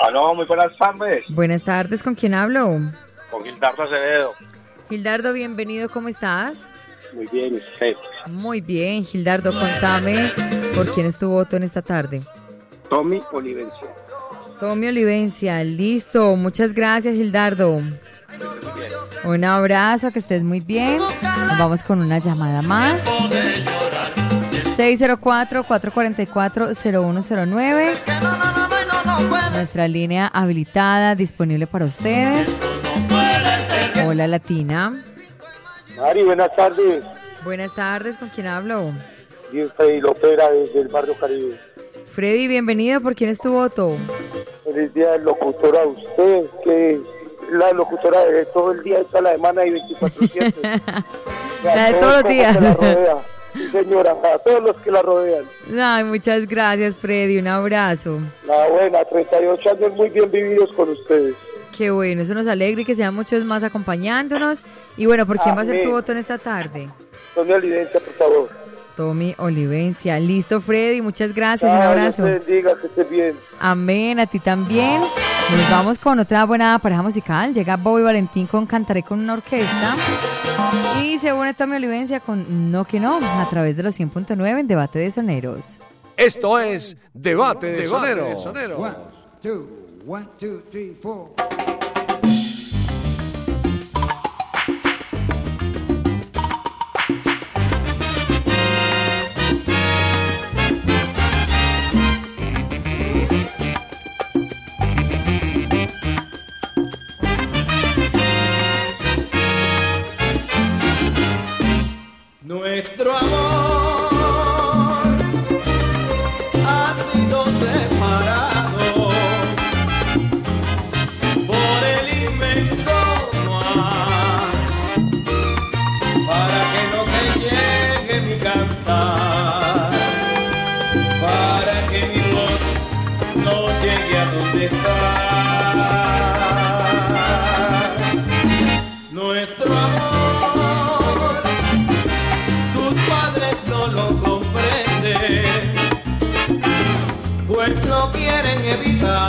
[SPEAKER 8] Aló, muy buenas tardes.
[SPEAKER 3] Buenas tardes, ¿con quién hablo?
[SPEAKER 8] Con Gildardo Acevedo.
[SPEAKER 3] Gildardo, bienvenido, ¿cómo estás?
[SPEAKER 8] Muy bien, ¿y usted.
[SPEAKER 3] Muy bien, Gildardo, contame por quién es tu voto en esta tarde.
[SPEAKER 8] Tommy Olivencia.
[SPEAKER 3] Tommy Olivencia, listo. Muchas gracias, Gildardo. Un abrazo, que estés muy bien. Vamos con una llamada más. 604-444-0109. Nuestra línea habilitada, disponible para ustedes. Hola, Latina.
[SPEAKER 29] Mari, buenas tardes.
[SPEAKER 3] Buenas tardes, ¿con quién hablo?
[SPEAKER 29] Yo soy Lopera desde el barrio Caribe.
[SPEAKER 3] Freddy, bienvenido. ¿Por quién es tu voto?
[SPEAKER 29] Feliz día del locutor a usted, que es la locutora de todo el día, está la semana y 24-7. <laughs>
[SPEAKER 3] La de todos los días.
[SPEAKER 29] Sí, señora, a todos los que la rodean.
[SPEAKER 3] Ay, muchas gracias, Freddy. Un abrazo.
[SPEAKER 29] La buena, 38 años muy bien vividos con ustedes.
[SPEAKER 3] Qué bueno, eso nos alegra y que sean muchos más acompañándonos. Y bueno, ¿por quién va a ser tu voto en esta tarde?
[SPEAKER 29] Tommy Olivencia, por favor.
[SPEAKER 3] Tommy Olivencia. Listo, Freddy. Muchas gracias. Un abrazo.
[SPEAKER 29] Dios te bendiga, que estés bien.
[SPEAKER 3] Amén, a ti también. Nos vamos con otra buena pareja musical. Llega Bobby Valentín con Cantaré con una orquesta. Y se une Tommy Olivencia con No que no, a través de los 100.9 en Debate de Soneros.
[SPEAKER 5] Esto es Debate de Sonero.
[SPEAKER 9] One, two, one, two, three, four.
[SPEAKER 10] Evitar.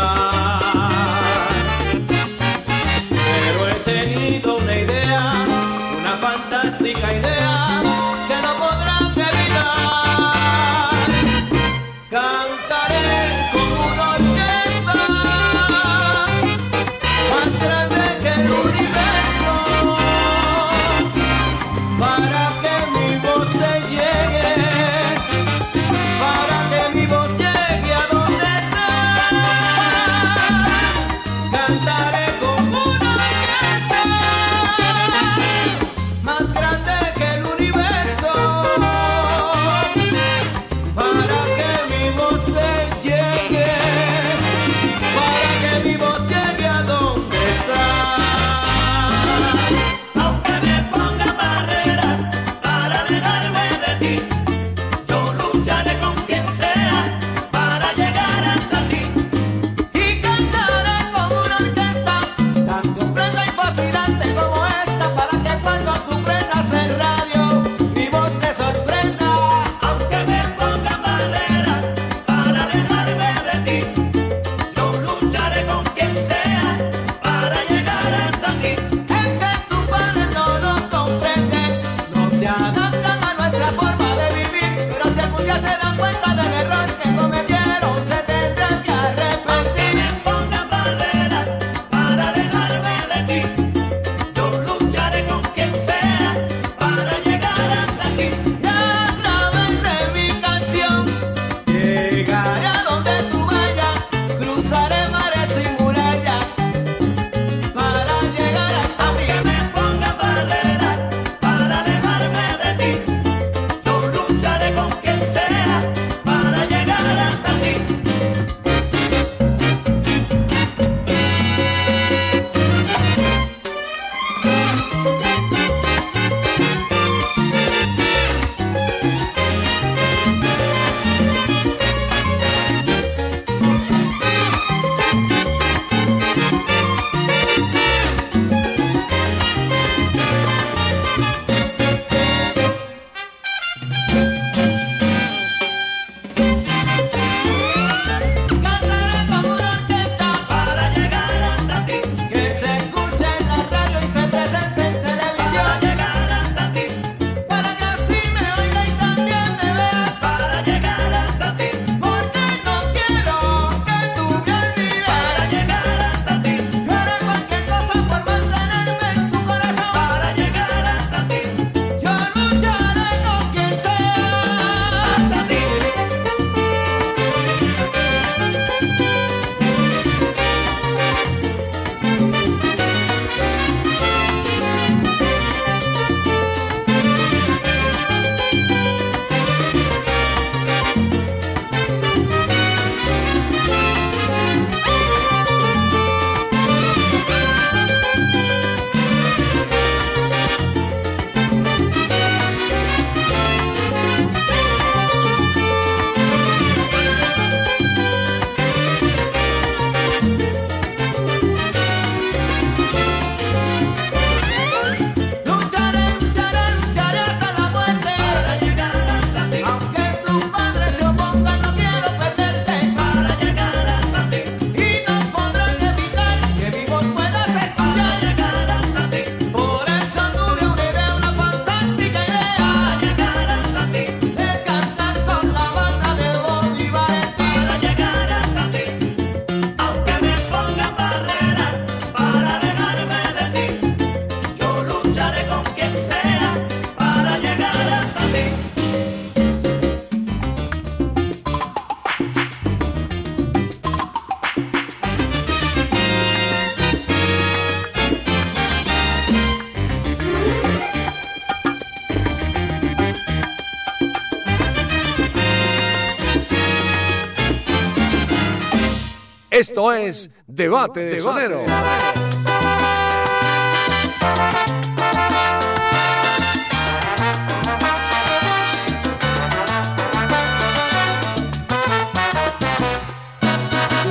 [SPEAKER 5] Esto es Debate de Soneros.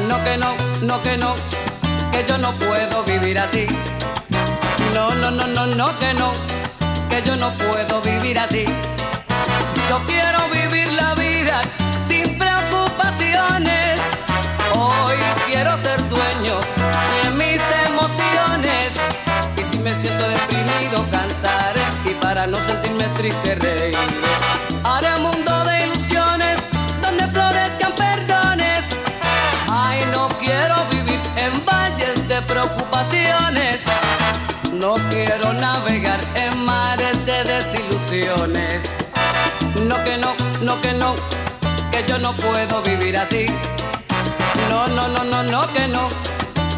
[SPEAKER 31] No que no, no que no, que yo no puedo vivir así. No, no, no, no, no que no, que yo no puedo vivir así. Yo quiero para no sentirme triste, reíré. Haré un mundo de ilusiones donde florezcan perdones. Ay, no quiero vivir en valles de preocupaciones. No quiero navegar en mares de desilusiones. No que no, no que no, que yo no puedo vivir así. No, no, no, no, no que no,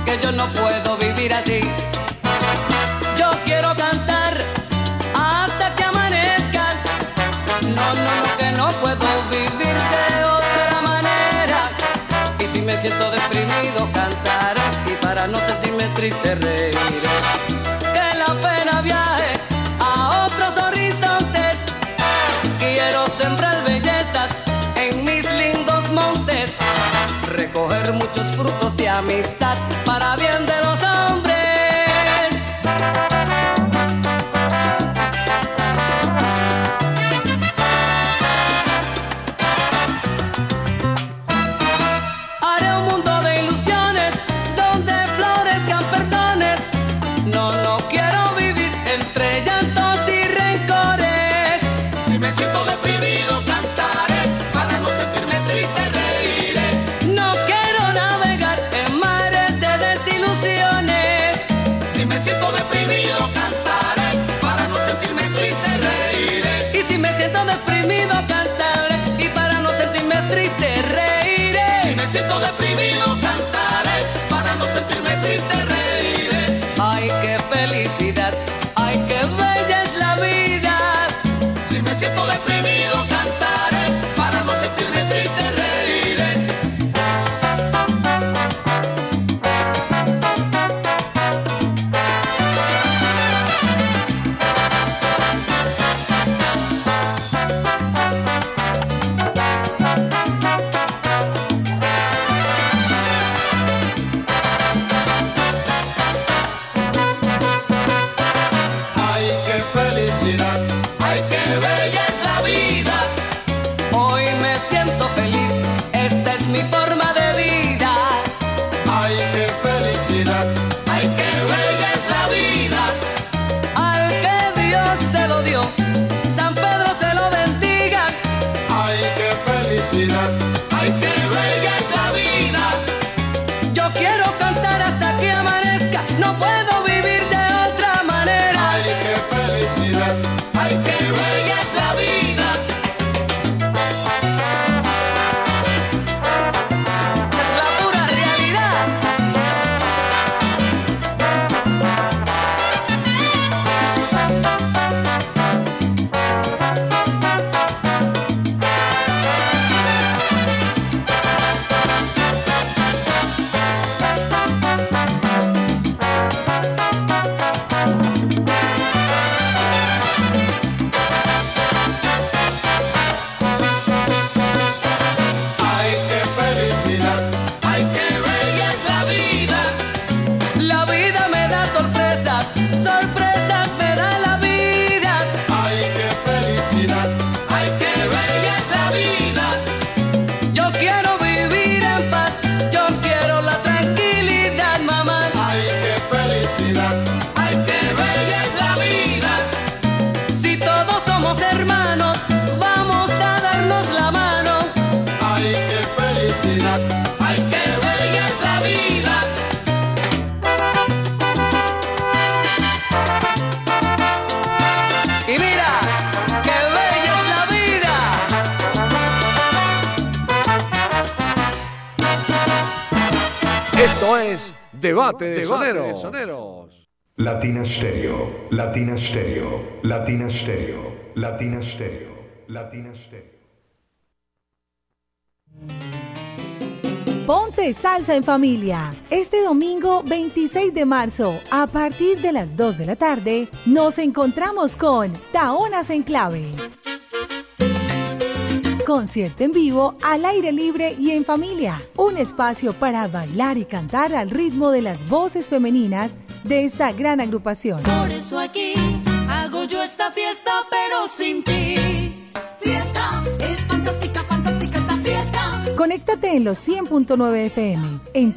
[SPEAKER 31] que yo no puedo vivir así. Me siento deprimido, cantaré. Y para no sentirme triste, reiré. Que la pena viaje a otros horizontes. Quiero sembrar bellezas en mis lindos montes. Recoger muchos frutos de amistad para bien
[SPEAKER 5] Debate de Soneros.
[SPEAKER 11] Latina Stereo, Latina Stereo, Latina Stereo, Latina Stereo, Latina Stereo.
[SPEAKER 16] Ponte Salsa en Familia. Este domingo 26 de marzo, a partir de las 2 de la tarde, nos encontramos con Taonas en Clave. Concierto en vivo, al aire libre y en familia. Un espacio para bailar y cantar al ritmo de las voces femeninas de esta gran agrupación.
[SPEAKER 17] Por eso aquí hago yo esta fiesta, pero sin ti. Fiesta, es fantástica, fantástica esta fiesta.
[SPEAKER 16] Conéctate en los 100.9 FM, en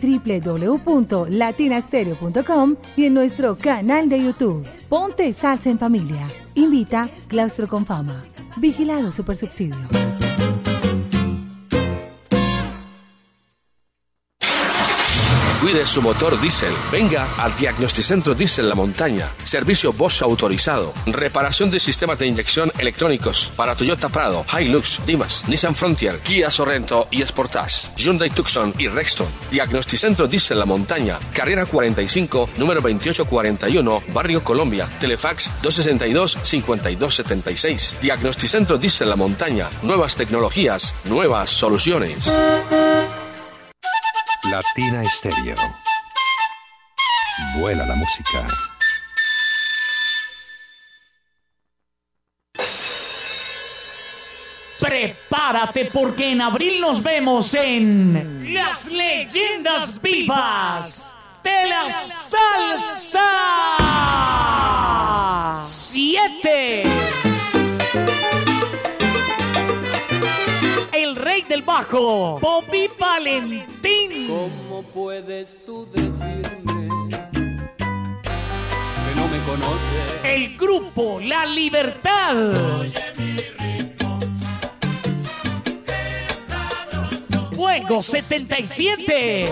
[SPEAKER 16] www.latinastereo.com y en nuestro canal de YouTube. Ponte Salsa en Familia. Invita Claustro con Fama. Vigilado Supersubsidio.
[SPEAKER 14] Cuide su motor diésel. Venga al Diagnosticentro Diesel La Montaña. Servicio Bosch autorizado. Reparación de sistemas de inyección electrónicos para Toyota Prado, Hilux, Dimas, Nissan Frontier, Kia Sorrento y Sportage, Hyundai Tucson y Rexton. Diagnosticentro Diesel La Montaña. Carrera 45, número 2841, Barrio Colombia. Telefax 262-5276. Diagnosticentro Diesel La Montaña. Nuevas tecnologías, nuevas soluciones.
[SPEAKER 11] Latina Estéreo. Vuela la música.
[SPEAKER 19] Prepárate porque en abril nos vemos en Las Leyendas Vivas de la Salsa 7. Rey del bajo, Bobby Valentín.
[SPEAKER 30] ¿Cómo puedes tú decirme que no me conoces?
[SPEAKER 19] El grupo La Libertad. Fuego 77.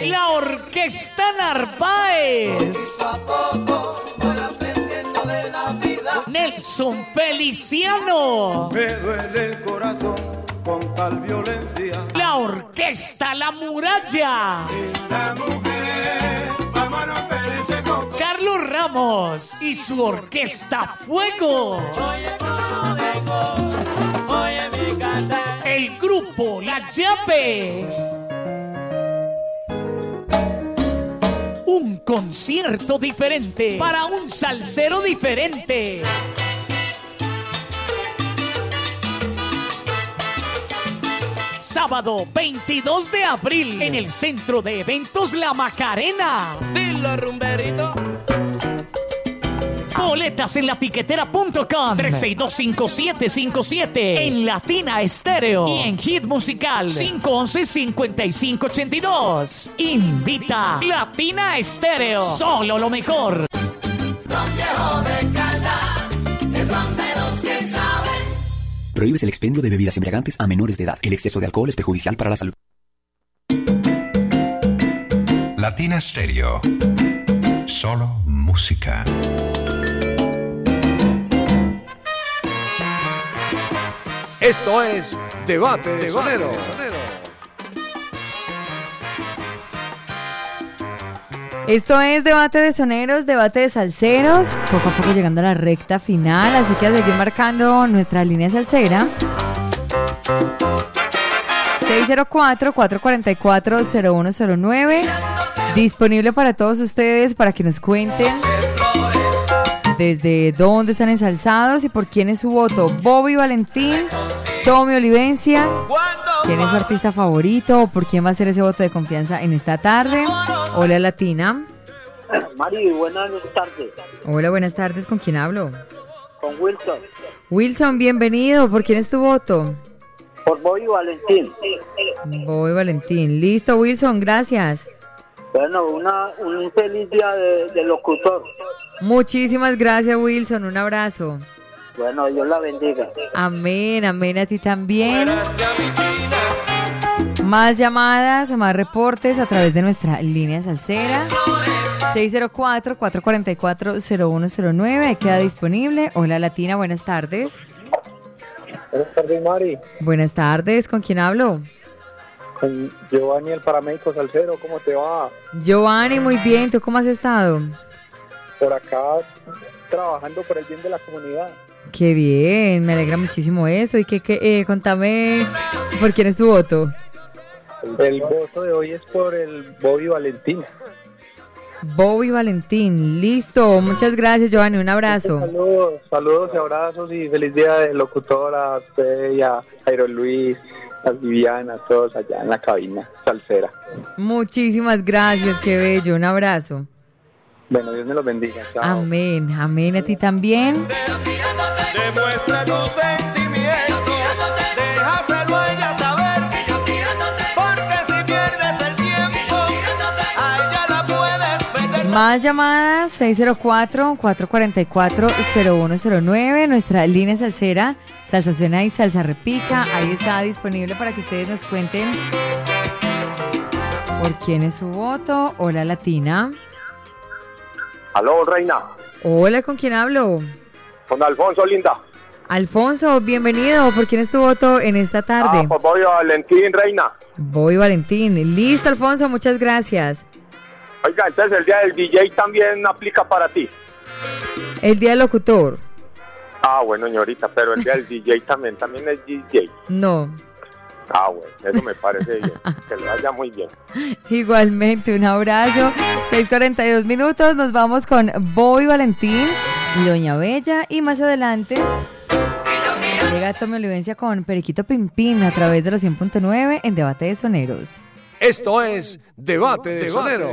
[SPEAKER 19] La Orquesta Narváez. Nelson Feliciano.
[SPEAKER 9] Me duele el corazón con tal violencia.
[SPEAKER 19] La Orquesta La Muralla.
[SPEAKER 9] La mujer,
[SPEAKER 19] Carlos Ramos y su Orquesta Fuego. El grupo La Llave. Un concierto diferente para un salsero diferente. Sábado 22 de abril en el Centro de Eventos La Macarena.
[SPEAKER 30] Dilo, rumberito.
[SPEAKER 19] Boletas en latiquetera.com 3625757 en Latina Estéreo y en Hit Musical 511-5582. Invita Latina Estéreo. Solo lo mejor.
[SPEAKER 17] De Caldas, el ron de los que saben.
[SPEAKER 22] Prohíbes el expendio de bebidas embriagantes a menores de edad. El exceso de alcohol es perjudicial para la salud.
[SPEAKER 11] Latina Stereo. Solo música.
[SPEAKER 5] Esto es Debate, de Sonero.
[SPEAKER 3] Esto es debate de soneros, debate de salseros, poco a poco llegando a la recta final, así que a seguir marcando nuestra línea salsera. 604-444-0109, disponible para todos ustedes para que nos cuenten desde dónde están ensalzados y por quién es su voto. Bobby Valentín, Tommy Olivencia, quién es su artista favorito o por quién va a ser ese voto de confianza en esta tarde. Hola Latina.
[SPEAKER 32] Mari, buenas tardes.
[SPEAKER 3] Hola, buenas tardes. ¿Con quién hablo?
[SPEAKER 32] Con Wilson.
[SPEAKER 3] Wilson, bienvenido. ¿Por quién es tu voto?
[SPEAKER 32] Por Bobby Valentín.
[SPEAKER 3] Bobby Valentín. Listo, Wilson, gracias.
[SPEAKER 32] Bueno, una, un feliz día de, de locutor.
[SPEAKER 3] Muchísimas gracias, Wilson. Un abrazo.
[SPEAKER 32] Bueno, Dios la bendiga.
[SPEAKER 3] Amén, amén a ti también. Más llamadas, más reportes a través de nuestra línea salsera. 604-444-0109. Ahí queda disponible. Hola Latina, buenas tardes.
[SPEAKER 32] Buenas tardes, Mari.
[SPEAKER 3] Buenas tardes, ¿con quién hablo?
[SPEAKER 32] Con Giovanni, el paramédico salsero, ¿cómo te va?
[SPEAKER 3] Giovanni, muy bien. ¿Tú cómo has estado?
[SPEAKER 33] por acá trabajando por el bien de la comunidad.
[SPEAKER 3] Qué bien, me alegra muchísimo eso. Y que, que eh, contame por quién es tu voto.
[SPEAKER 33] El voto de hoy es por el Bobby Valentín.
[SPEAKER 3] Bobby Valentín, listo. Muchas gracias, Giovanni. Un abrazo.
[SPEAKER 33] Saludos, saludos y abrazos y feliz día de locutora a usted y a Jairo Luis, a Viviana, a todos allá en la cabina salsera.
[SPEAKER 3] Muchísimas gracias, qué bello. Un abrazo.
[SPEAKER 33] Bueno, Dios me los bendiga. Chao.
[SPEAKER 3] Amén, amén a ti también.
[SPEAKER 10] Demuestra tus
[SPEAKER 3] Más llamadas, 604-444-0109, nuestra línea salsera, Salsa Suena y Salsa Repica. Ahí está disponible para que ustedes nos cuenten por quién es su voto. Hola, Latina.
[SPEAKER 26] Aló, reina.
[SPEAKER 3] Hola, ¿con quién hablo?
[SPEAKER 26] Con Alfonso, linda.
[SPEAKER 3] Alfonso, bienvenido. ¿Por quién es tu voto en esta tarde?
[SPEAKER 26] Ah, pues voy a Valentín, reina.
[SPEAKER 3] Voy, Valentín. Listo, Alfonso, muchas gracias.
[SPEAKER 26] Oiga, entonces el día del DJ también aplica para ti.
[SPEAKER 3] El día del locutor.
[SPEAKER 26] Ah, bueno, señorita, pero el día del <laughs> DJ también, también es DJ.
[SPEAKER 3] No.
[SPEAKER 26] Ah, bueno, eso me parece bien. <laughs> Que lo vaya muy bien.
[SPEAKER 3] Igualmente, un abrazo. 6:42 minutos, nos vamos con Bobby Valentín y Doña Bella. Y más adelante llega Tommy Olivencia con Periquito Pimpín a través de los 100.9 en Debate de Soneros.
[SPEAKER 5] Esto es Debate de Sonero.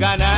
[SPEAKER 10] Ganar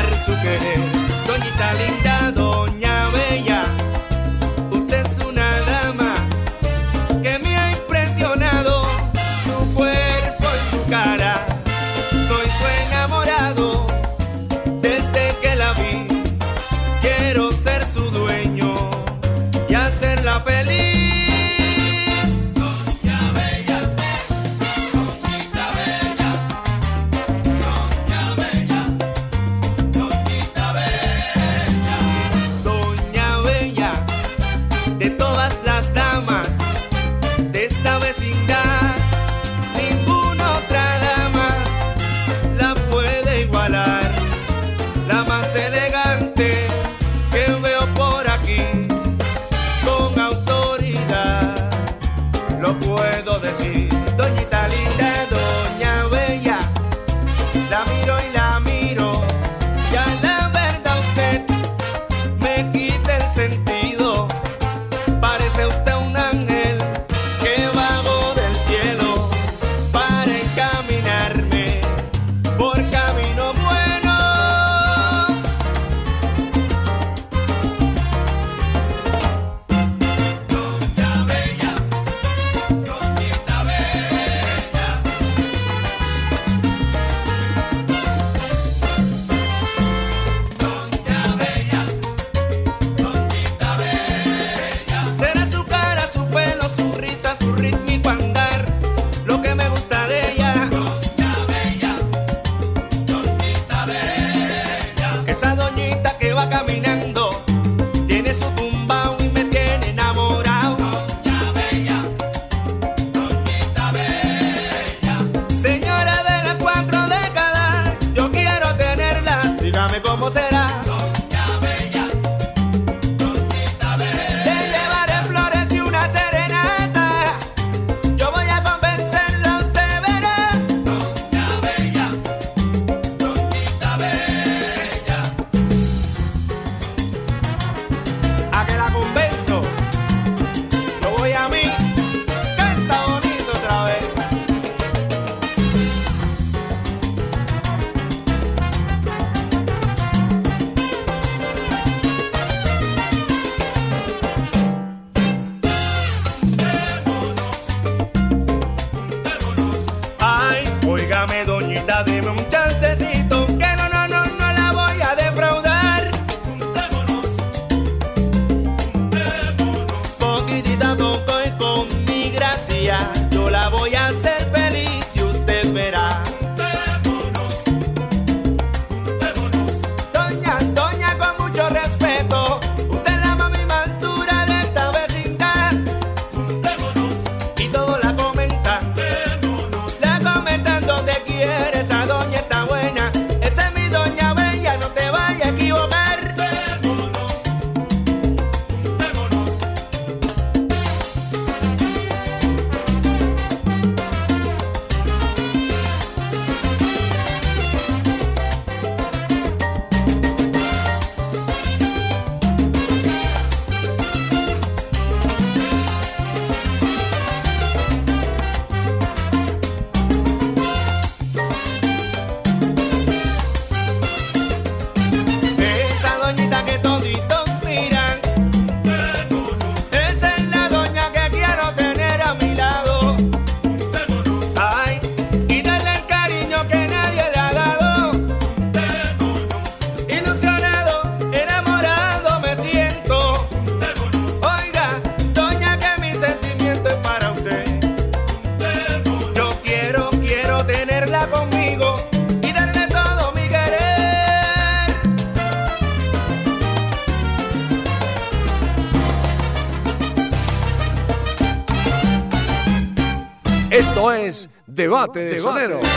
[SPEAKER 9] Debate de Sonero.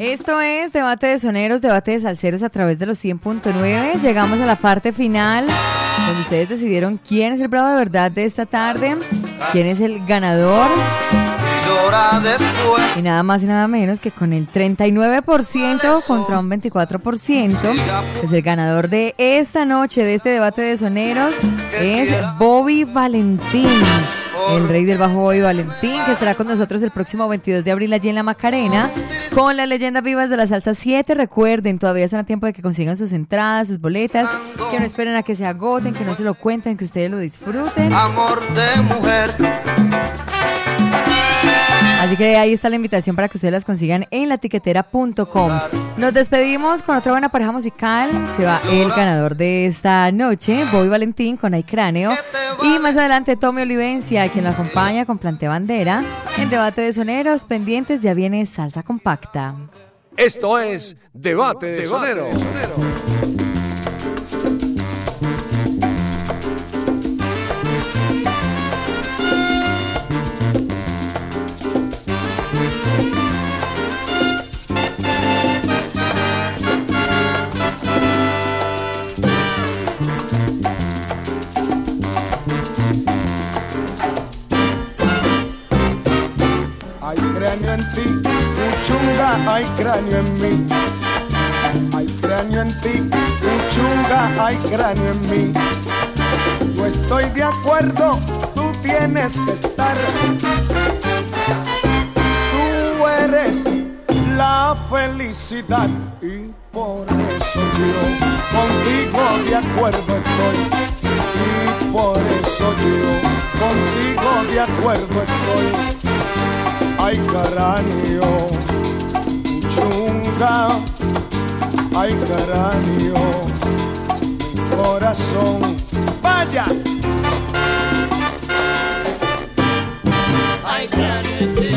[SPEAKER 9] Esto es Debate de Soneros,
[SPEAKER 3] Debate de Salceros a través de los 100.9. Llegamos a la parte final, donde ustedes decidieron quién es el bravo de verdad de esta tarde, quién es el ganador. Y nada más y nada menos que con el 39% contra un 24%, pues el ganador de esta noche, de este debate de soneros, es Bobby Valentín. El rey del bajo Bobby Valentín, que estará con nosotros el próximo 22 de abril allí en la Macarena, con las leyendas vivas de la salsa 7. Recuerden, todavía están a tiempo de que consigan sus entradas, sus boletas, que no esperen a que se agoten, que no se lo cuenten, que ustedes lo disfruten.
[SPEAKER 10] Amor de mujer.
[SPEAKER 3] Así que ahí está la invitación para que ustedes las consigan en latiquetera.com. Nos despedimos con otra buena pareja musical. Se va el ganador de esta noche, Bobby Valentín con Ay Cráneo. Y más adelante Tommy Olivencia, quien lo acompaña con Plante Bandera. En debate de soneros pendientes ya viene Salsa Compacta.
[SPEAKER 5] Esto es Debate de Sonero.
[SPEAKER 4] Hay cráneo en ti, Uchunga, hay cráneo en mí. Hay cráneo en ti, Uchunga, hay cráneo en mí. Yo estoy de acuerdo, tú tienes que estar. Tú eres la felicidad y por eso yo contigo de acuerdo estoy. Y por eso yo contigo de acuerdo estoy. Ay, cráneo, chunga, ay, mi corazón, vaya.
[SPEAKER 31] Hay cráneo en ti,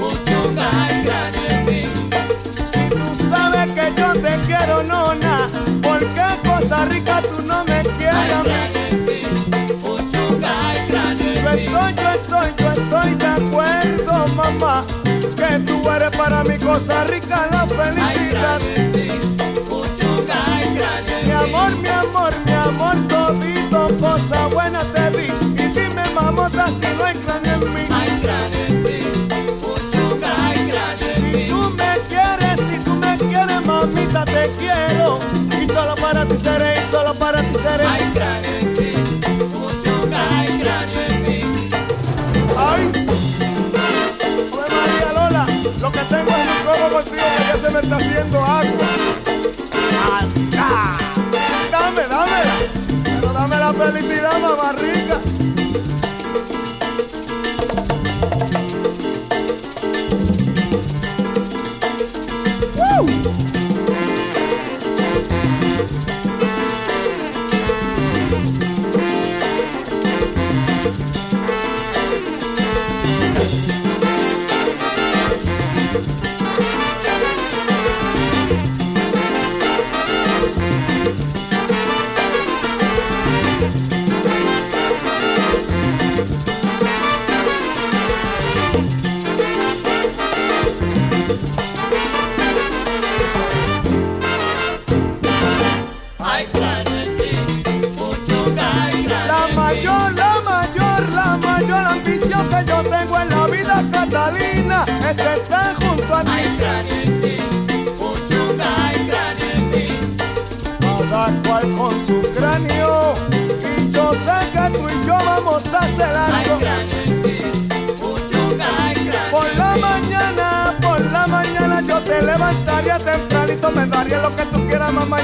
[SPEAKER 31] Uchunga, hay cráneo en mí.
[SPEAKER 4] Si tú sabes que yo te quiero, nona, ¿por qué cosa rica tú no me quieres que tú eres para mi cosa rica, la felicidad. Mi amor, mi amor, mi amor, todito, cosa buena te di. Y dime, mamota, si no hay cráneo en mí. Si tú me quieres, si tú me quieres, mamita, te quiero. Y solo para ti seré, y solo para ti seré. Hay un codo contigo que ya se me está haciendo agua. Anda. Dame, dámela. Pero dame la felicidad, mamá rica.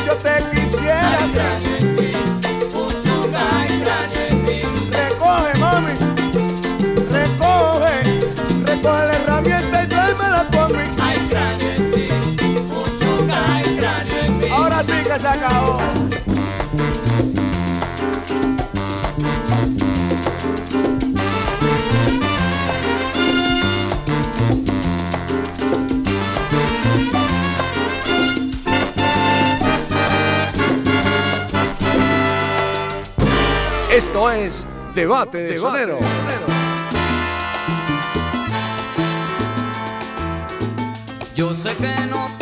[SPEAKER 4] Yo te quisiera. Recoge, mami, recoge, recoge la herramienta y tráemela tú a mí. Ahora sí que se acabó.
[SPEAKER 5] Esto es Debate de Sonero.
[SPEAKER 23] Yo sé que no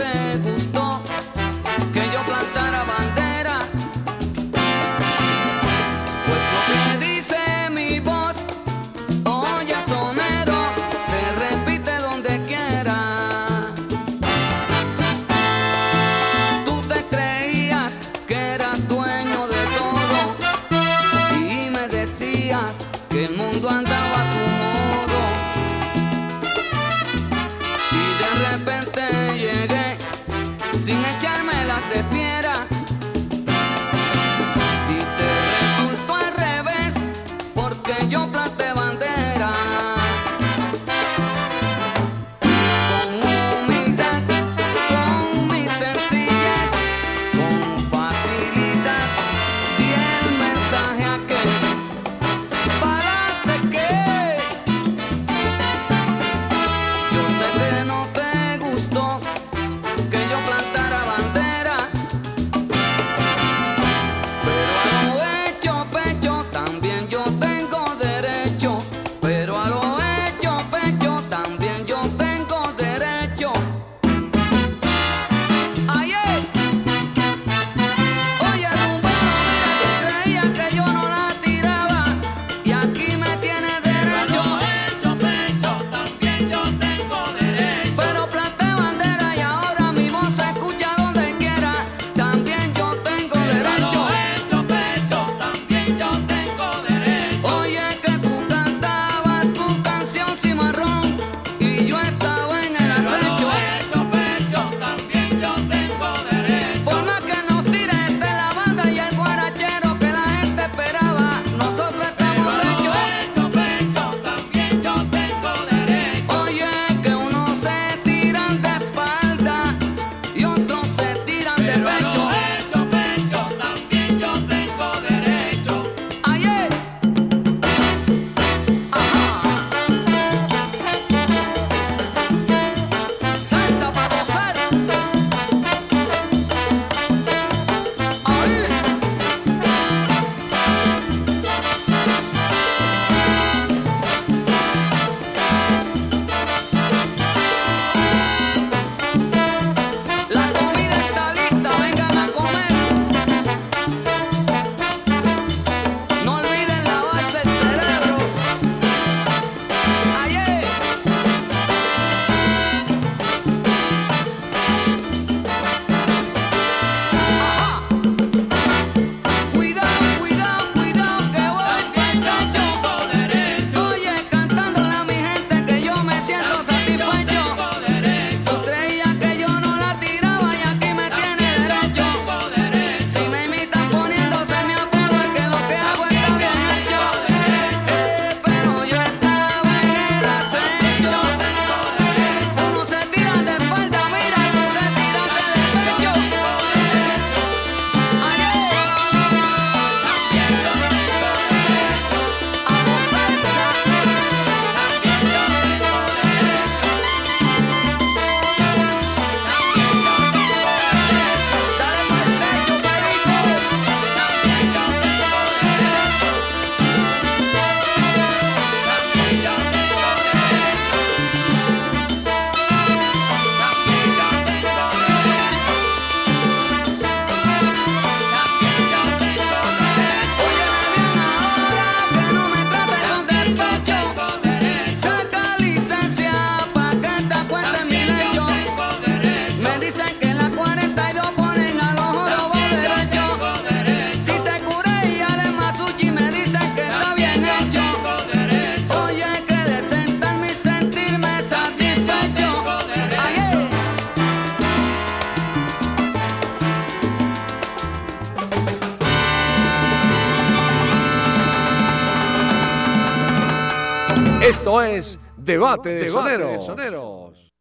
[SPEAKER 5] Debate de, soneros. soneros.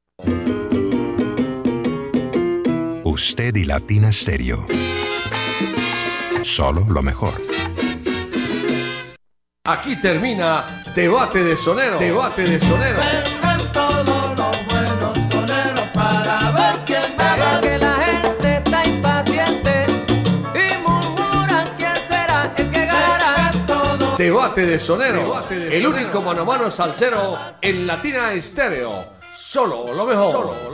[SPEAKER 11] Usted y Latina Stereo. Solo lo mejor.
[SPEAKER 5] Aquí termina Debate de Soneros. Debate de Soneros. Debate de Sonero, de el único mano a mano salsero en Latina Estéreo. Solo lo mejor. Solo.